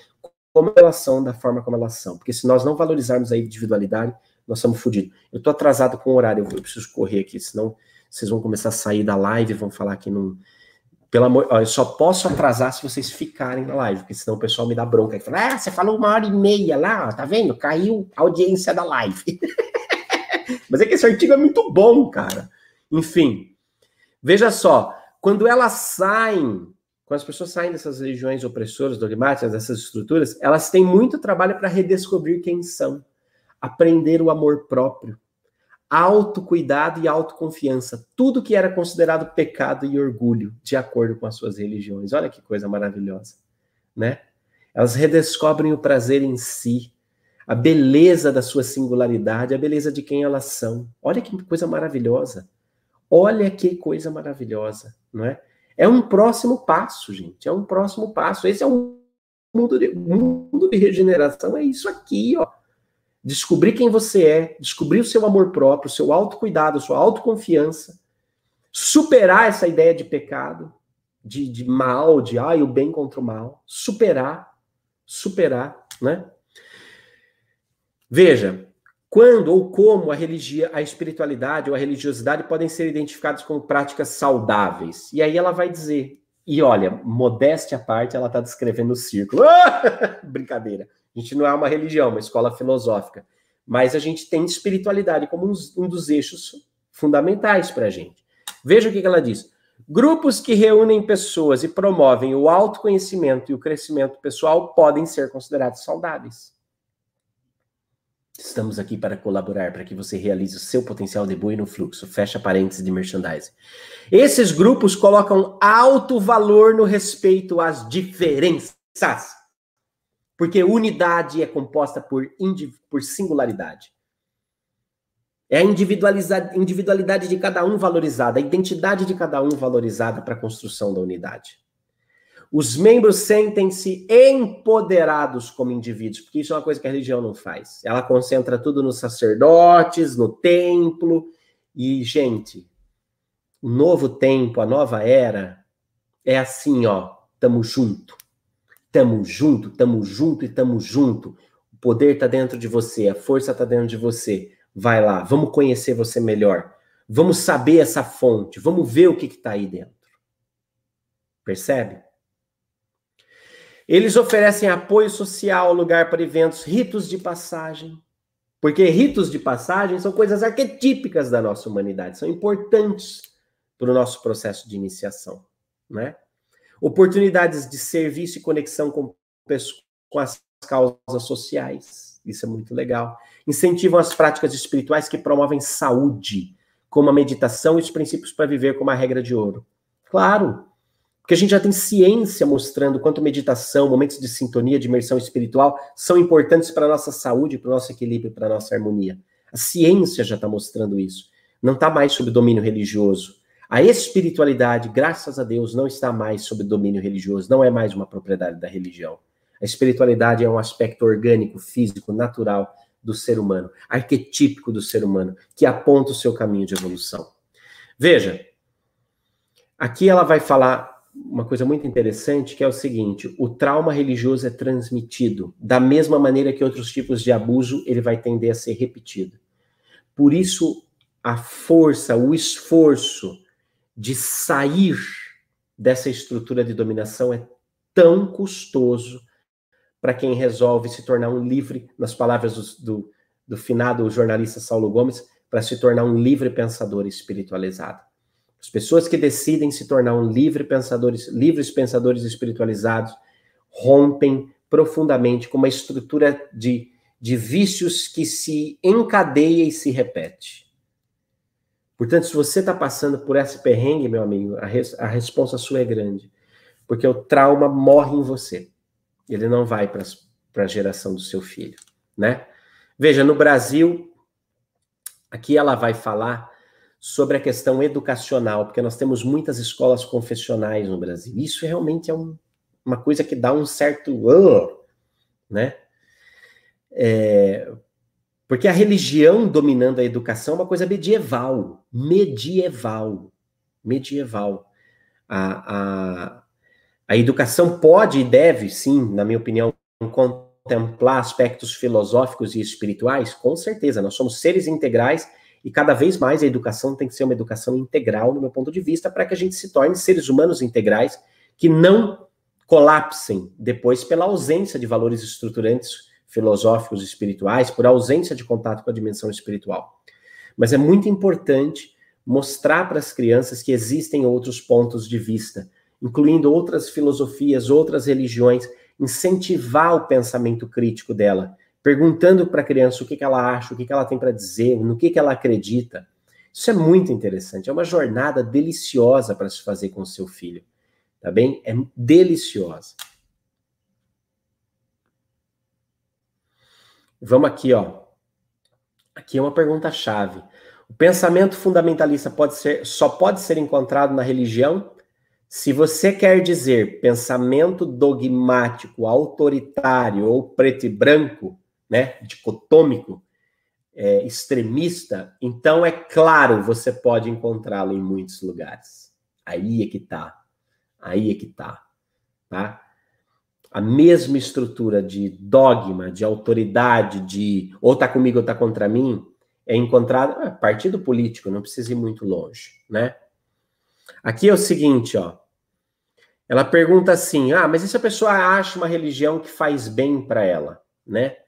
como elas são, da forma como elas são. Porque se nós não valorizarmos a individualidade, nós estamos fodidos. Eu tô atrasado com o horário, eu preciso correr aqui, senão vocês vão começar a sair da live, vão falar que não pelo amor, ó, eu só posso atrasar se vocês ficarem na live, porque senão o pessoal me dá bronca fala: Ah, você falou uma hora e meia lá, tá vendo? Caiu a audiência da live. Mas é que esse artigo é muito bom, cara. Enfim, veja só, quando elas saem quando as pessoas saem dessas religiões opressoras, dogmáticas, dessas estruturas, elas têm muito trabalho para redescobrir quem são, aprender o amor próprio, autocuidado e autoconfiança, tudo que era considerado pecado e orgulho, de acordo com as suas religiões. Olha que coisa maravilhosa, né? Elas redescobrem o prazer em si, a beleza da sua singularidade, a beleza de quem elas são. Olha que coisa maravilhosa. Olha que coisa maravilhosa, não é? É um próximo passo, gente. É um próximo passo. Esse é um mundo de, mundo de regeneração. É isso aqui, ó. Descobrir quem você é, descobrir o seu amor próprio, o seu autocuidado, a sua autoconfiança, superar essa ideia de pecado, de, de mal, de ai, o bem contra o mal, superar, superar, né? Veja, quando ou como a religia, a espiritualidade ou a religiosidade podem ser identificados como práticas saudáveis. E aí ela vai dizer, e olha, modéstia à parte, ela está descrevendo o círculo. Brincadeira. A gente não é uma religião, uma escola filosófica. Mas a gente tem espiritualidade como um, dos eixos fundamentais para a gente. Veja o que ela diz. Grupos que reúnem pessoas e promovem o autoconhecimento e o crescimento pessoal podem ser considerados saudáveis. Estamos aqui para colaborar para que você realize o seu potencial de boi no fluxo. Fecha parênteses de merchandising. Esses grupos colocam alto valor no respeito às diferenças. Porque unidade é composta por, por singularidade. É a individualidade de cada um valorizada, a identidade de cada um valorizada para a construção da unidade. Os membros sentem-se empoderados como indivíduos, porque isso é uma coisa que a religião não faz. Ela concentra tudo nos sacerdotes, no templo. E, gente, o novo tempo, a nova era, é assim, ó, tamo junto. Tamo junto, tamo junto e tamo junto. O poder tá dentro de você, a força tá dentro de você. Vai lá, vamos conhecer você melhor. Vamos saber essa fonte, vamos ver o que tá aí dentro. Percebe? Eles oferecem apoio social, lugar para eventos, ritos de passagem. Porque ritos de passagem são coisas arquetípicas da nossa humanidade, são importantes para o nosso processo de iniciação, né? Oportunidades de serviço e conexão com, com as causas sociais, isso é muito legal. Incentivam as práticas espirituais que promovem saúde, como a meditação e os princípios para viver como a regra de ouro. Claro, porque a gente já tem ciência mostrando quanto meditação, momentos de sintonia, de imersão espiritual são importantes para a nossa saúde, para o nosso equilíbrio, para a nossa harmonia. A ciência já está mostrando isso. Não está mais sob domínio religioso. A espiritualidade, graças a Deus, não está mais sob domínio religioso, não é mais uma propriedade da religião. A espiritualidade é um aspecto orgânico, físico, natural do ser humano, arquetípico do ser humano, que aponta o seu caminho de evolução. Veja, aqui ela vai falar uma coisa muito interessante, que é o seguinte: o trauma religioso é transmitido da mesma maneira que outros tipos de abuso, ele vai tender a ser repetido. Por isso, a força, o esforço de sair dessa estrutura de dominação é tão custoso para quem resolve se tornar um livre, nas palavras do, do, do finado jornalista Saulo Gomes, para se tornar um livre pensador espiritualizado. As pessoas que decidem se tornar um livre pensadores, livres pensadores espiritualizados rompem profundamente com uma estrutura de, de vícios que se encadeia e se repete. Portanto, se você está passando por esse perrengue, meu amigo, a, res, a resposta sua é grande. Porque o trauma morre em você. Ele não vai para a geração do seu filho, né? Veja, no Brasil, aqui ela vai falar sobre a questão educacional, porque nós temos muitas escolas confessionais no Brasil. Isso realmente é um, uma coisa que dá um certo. Né? É, porque a religião dominando a educação é uma coisa medieval. Medieval. Medieval. A, a, a educação pode e deve, sim, na minha opinião, contemplar aspectos filosóficos e espirituais? Com certeza. Nós somos seres integrais e cada vez mais a educação tem que ser uma educação integral, no meu ponto de vista, para que a gente se torne seres humanos integrais que não colapsem depois pela ausência de valores estruturantes filosóficos e espirituais, por ausência de contato com a dimensão espiritual. Mas é muito importante mostrar para as crianças que existem outros pontos de vista incluindo outras filosofias, outras religiões, incentivar o pensamento crítico dela, perguntando para a criança o que, que ela acha, o que, que ela tem para dizer, no que, que ela acredita. Isso é muito interessante, é uma jornada deliciosa para se fazer com o seu filho, tá bem? É deliciosa. Vamos aqui, ó. Aqui é uma pergunta chave. O pensamento fundamentalista pode ser, só pode ser encontrado na religião? Se você quer dizer pensamento dogmático, autoritário ou preto e branco, né, dicotômico, é, extremista, então é claro, você pode encontrá-lo em muitos lugares. Aí é que tá. Aí é que tá, tá? A mesma estrutura de dogma, de autoridade, de ou tá comigo ou tá contra mim, é encontrada, é, partido político, não precisa ir muito longe, né? Aqui é o seguinte, ó. Ela pergunta assim: "Ah, mas e se a pessoa acha uma religião que faz bem para ela, né?"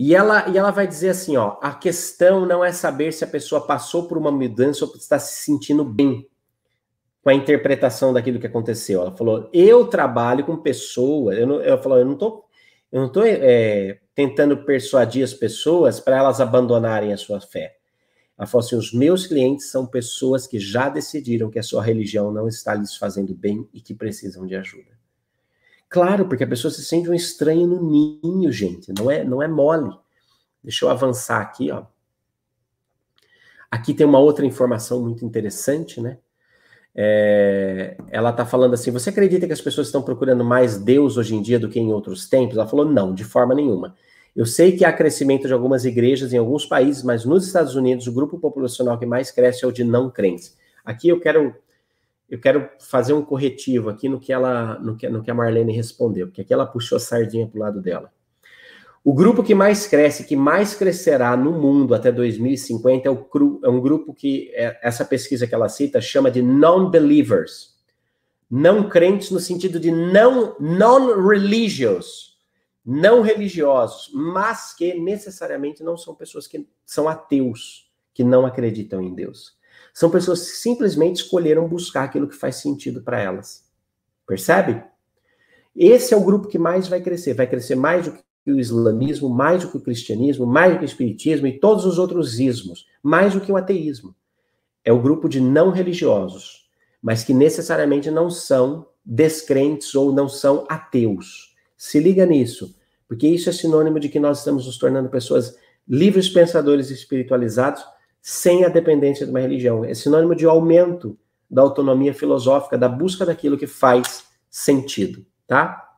E ela, e ela vai dizer assim: ó, a questão não é saber se a pessoa passou por uma mudança ou está se sentindo bem com a interpretação daquilo que aconteceu. Ela falou: eu trabalho com pessoas, eu não, eu falo, eu não tô, eu não tô é, tentando persuadir as pessoas para elas abandonarem a sua fé. Ela falou assim: os meus clientes são pessoas que já decidiram que a sua religião não está lhes fazendo bem e que precisam de ajuda. Claro, porque a pessoa se sente um estranho no ninho, gente. Não é, não é mole. Deixa eu avançar aqui, ó. Aqui tem uma outra informação muito interessante, né? É, ela está falando assim: você acredita que as pessoas estão procurando mais Deus hoje em dia do que em outros tempos? Ela falou: não, de forma nenhuma. Eu sei que há crescimento de algumas igrejas em alguns países, mas nos Estados Unidos o grupo populacional que mais cresce é o de não crentes. Aqui eu quero eu quero fazer um corretivo aqui no que ela, no que, no que a Marlene respondeu, porque aqui ela puxou a sardinha para o lado dela. O grupo que mais cresce, que mais crescerá no mundo até 2050 é, o, é um grupo que é, essa pesquisa que ela cita chama de non-believers, não crentes no sentido de não non-religious, não religiosos, mas que necessariamente não são pessoas que são ateus, que não acreditam em Deus. São pessoas que simplesmente escolheram buscar aquilo que faz sentido para elas. Percebe? Esse é o grupo que mais vai crescer. Vai crescer mais do que o islamismo, mais do que o cristianismo, mais do que o espiritismo e todos os outros ismos, mais do que o ateísmo. É o grupo de não religiosos, mas que necessariamente não são descrentes ou não são ateus. Se liga nisso, porque isso é sinônimo de que nós estamos nos tornando pessoas livres pensadores espiritualizados sem a dependência de uma religião. É sinônimo de aumento da autonomia filosófica, da busca daquilo que faz sentido, tá?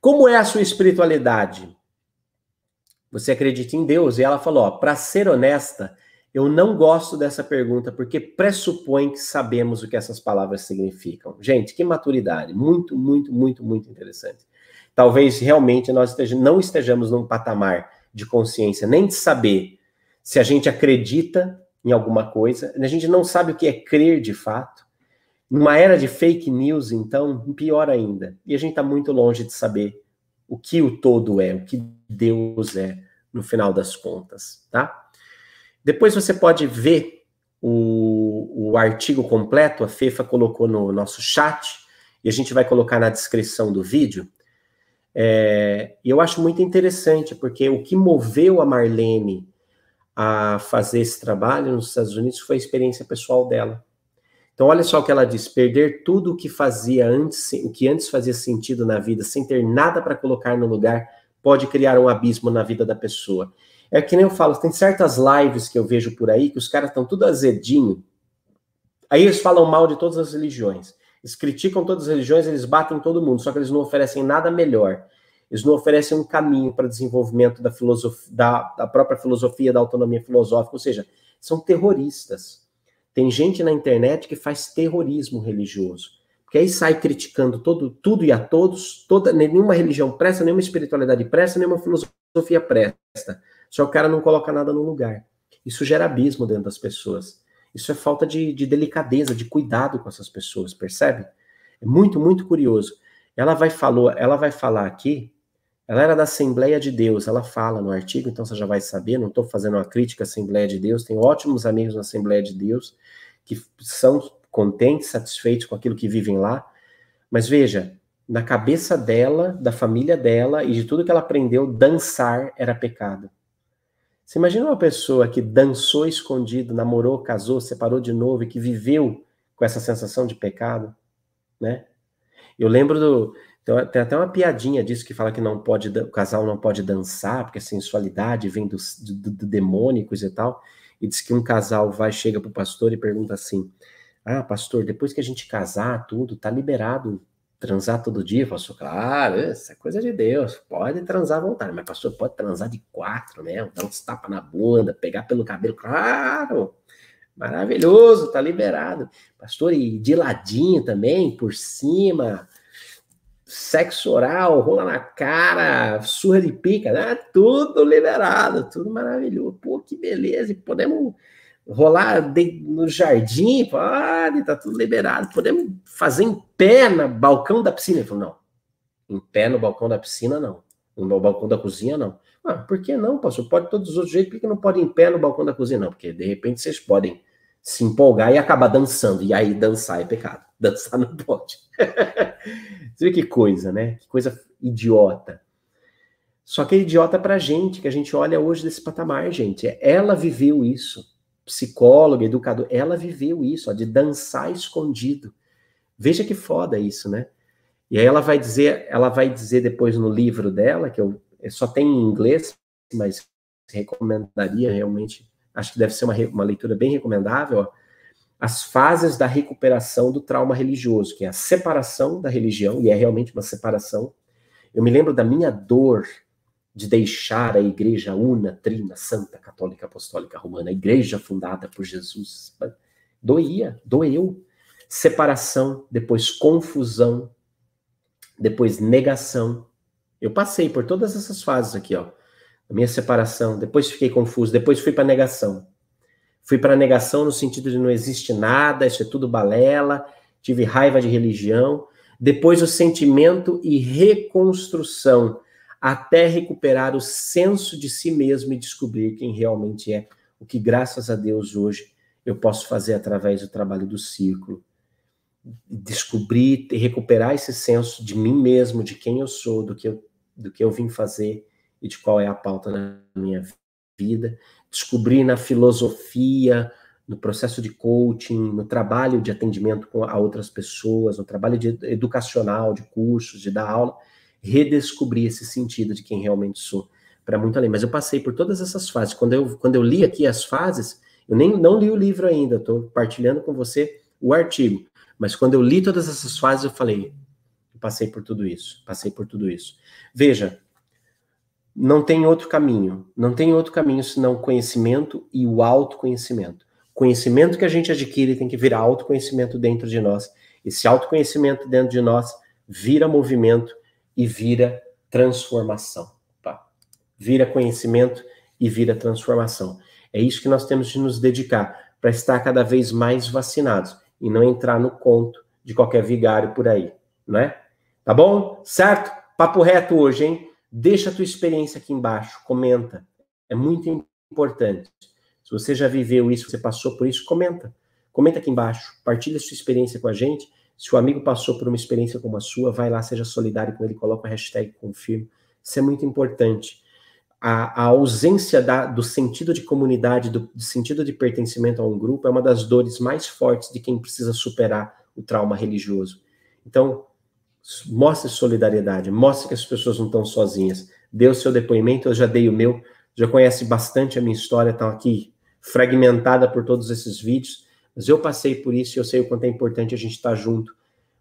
Como é a sua espiritualidade? Você acredita em Deus? E ela falou, para ser honesta, eu não gosto dessa pergunta porque pressupõe que sabemos o que essas palavras significam. Gente, que maturidade, muito, muito, muito, muito interessante. Talvez realmente nós não estejamos num patamar de consciência nem de saber se a gente acredita em alguma coisa, a gente não sabe o que é crer de fato. Numa era de fake news, então, pior ainda. E a gente está muito longe de saber o que o todo é, o que Deus é, no final das contas, tá? Depois você pode ver o, o artigo completo, a Fefa colocou no nosso chat, e a gente vai colocar na descrição do vídeo. É, e eu acho muito interessante, porque o que moveu a Marlene a fazer esse trabalho nos Estados Unidos foi a experiência pessoal dela. Então, olha só o que ela diz: perder tudo o que fazia antes, o que antes fazia sentido na vida, sem ter nada para colocar no lugar, pode criar um abismo na vida da pessoa. É que nem eu falo, tem certas lives que eu vejo por aí que os caras estão tudo azedinho. Aí eles falam mal de todas as religiões. Eles criticam todas as religiões, eles batem todo mundo, só que eles não oferecem nada melhor. Eles não oferecem um caminho para desenvolvimento da, da, da própria filosofia, da autonomia filosófica, ou seja, são terroristas. Tem gente na internet que faz terrorismo religioso, que aí sai criticando todo, tudo e a todos, toda nenhuma religião presta, nenhuma espiritualidade presta, nenhuma filosofia presta. Só o cara não coloca nada no lugar. Isso gera abismo dentro das pessoas. Isso é falta de, de delicadeza, de cuidado com essas pessoas, percebe? É muito, muito curioso. Ela vai, falou, ela vai falar aqui ela era da Assembleia de Deus, ela fala no artigo, então você já vai saber, não estou fazendo uma crítica à Assembleia de Deus, tenho ótimos amigos na Assembleia de Deus que são contentes, satisfeitos com aquilo que vivem lá, Mas veja, na cabeça dela, da família dela e de tudo que ela aprendeu, dançar era pecado. Você imagina uma pessoa que dançou escondido, namorou, casou, separou de novo e que viveu com essa sensação de pecado, né? Eu lembro do tem até uma piadinha disso que fala que não pode o casal não pode dançar porque a sensualidade vem do, do, do demônicos e tal. E diz que um casal vai chega pro pastor e pergunta assim: "Ah, pastor, depois que a gente casar, tudo tá liberado transar todo dia? Pastor, claro, isso é coisa de Deus, pode transar à vontade, mas pastor, pode transar de quatro, né? Dar uns tapas na bunda, pegar pelo cabelo, claro, maravilhoso, tá liberado. Pastor, e de ladinho também, por cima, sexo oral, rola na cara, surra de pica, né? Tudo liberado, tudo maravilhoso. Pô, que beleza, e podemos rolar no jardim, pode, tá tudo liberado. Podemos fazer em pé no balcão da piscina? Ele falou, não. Em pé no balcão da piscina, não. No balcão da cozinha, não. Ah, por que não, pastor? Pode todos os outros jeitos, por que não pode em pé no balcão da cozinha? Não, porque de repente vocês podem se empolgar e acabar dançando. E aí dançar é pecado. Dançar não pode. Você vê que coisa, né? Que coisa idiota. Só que é idiota pra gente, que a gente olha hoje desse patamar, gente. Ela viveu isso psicóloga, educadora, ela viveu isso, ó, de dançar escondido. Veja que foda isso, né? E aí ela vai dizer, ela vai dizer depois no livro dela, que eu, eu só tem em inglês, mas recomendaria realmente, acho que deve ser uma, uma leitura bem recomendável, ó, as fases da recuperação do trauma religioso, que é a separação da religião, e é realmente uma separação. Eu me lembro da minha dor de deixar a igreja una, trina, santa, católica, apostólica, romana, a igreja fundada por Jesus. Doía, doeu. Separação, depois confusão, depois negação. Eu passei por todas essas fases aqui, ó. A minha separação, depois fiquei confuso, depois fui para negação. Fui para negação no sentido de não existe nada, isso é tudo balela, tive raiva de religião. Depois o sentimento e reconstrução até recuperar o senso de si mesmo e descobrir quem realmente é, o que, graças a Deus, hoje eu posso fazer através do trabalho do círculo. Descobrir e recuperar esse senso de mim mesmo, de quem eu sou, do que eu, do que eu vim fazer e de qual é a pauta na minha vida. Descobrir na filosofia, no processo de coaching, no trabalho de atendimento com a outras pessoas, no trabalho de educacional, de cursos, de dar aula, redescobrir esse sentido de quem realmente sou, para muito além. Mas eu passei por todas essas fases. Quando eu, quando eu li aqui as fases, eu nem não li o livro ainda, estou partilhando com você o artigo. Mas quando eu li todas essas fases, eu falei, eu passei por tudo isso, passei por tudo isso. Veja, não tem outro caminho, não tem outro caminho senão o conhecimento e o autoconhecimento. Conhecimento que a gente adquire tem que virar autoconhecimento dentro de nós. Esse autoconhecimento dentro de nós vira movimento e vira transformação. Tá? Vira conhecimento e vira transformação. É isso que nós temos de nos dedicar para estar cada vez mais vacinados e não entrar no conto de qualquer vigário por aí, não é? Tá bom? Certo? Papo reto hoje, hein? Deixa a tua experiência aqui embaixo, comenta. É muito importante. Se você já viveu isso, você passou por isso, comenta. Comenta aqui embaixo, partilha sua experiência com a gente se o amigo passou por uma experiência como a sua, vai lá, seja solidário com ele, coloca a hashtag confirmo. Isso é muito importante. A, a ausência da, do sentido de comunidade, do, do, sentido de pertencimento a um grupo, é uma das dores mais fortes de quem precisa superar o trauma religioso. Então, mostre solidariedade, mostre que as pessoas não estão sozinhas. Dê o seu depoimento, eu já dei o meu, já conhece bastante a minha história, estão aqui fragmentada por todos esses vídeos. Mas eu passei por isso e eu sei o quanto é importante a gente estar junto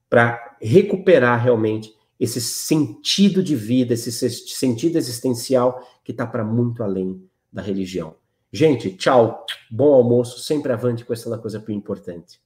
para recuperar realmente esse sentido de vida, esse sentido existencial que está para muito além da religião. Gente, tchau, bom almoço, sempre avante com essa coisa importante.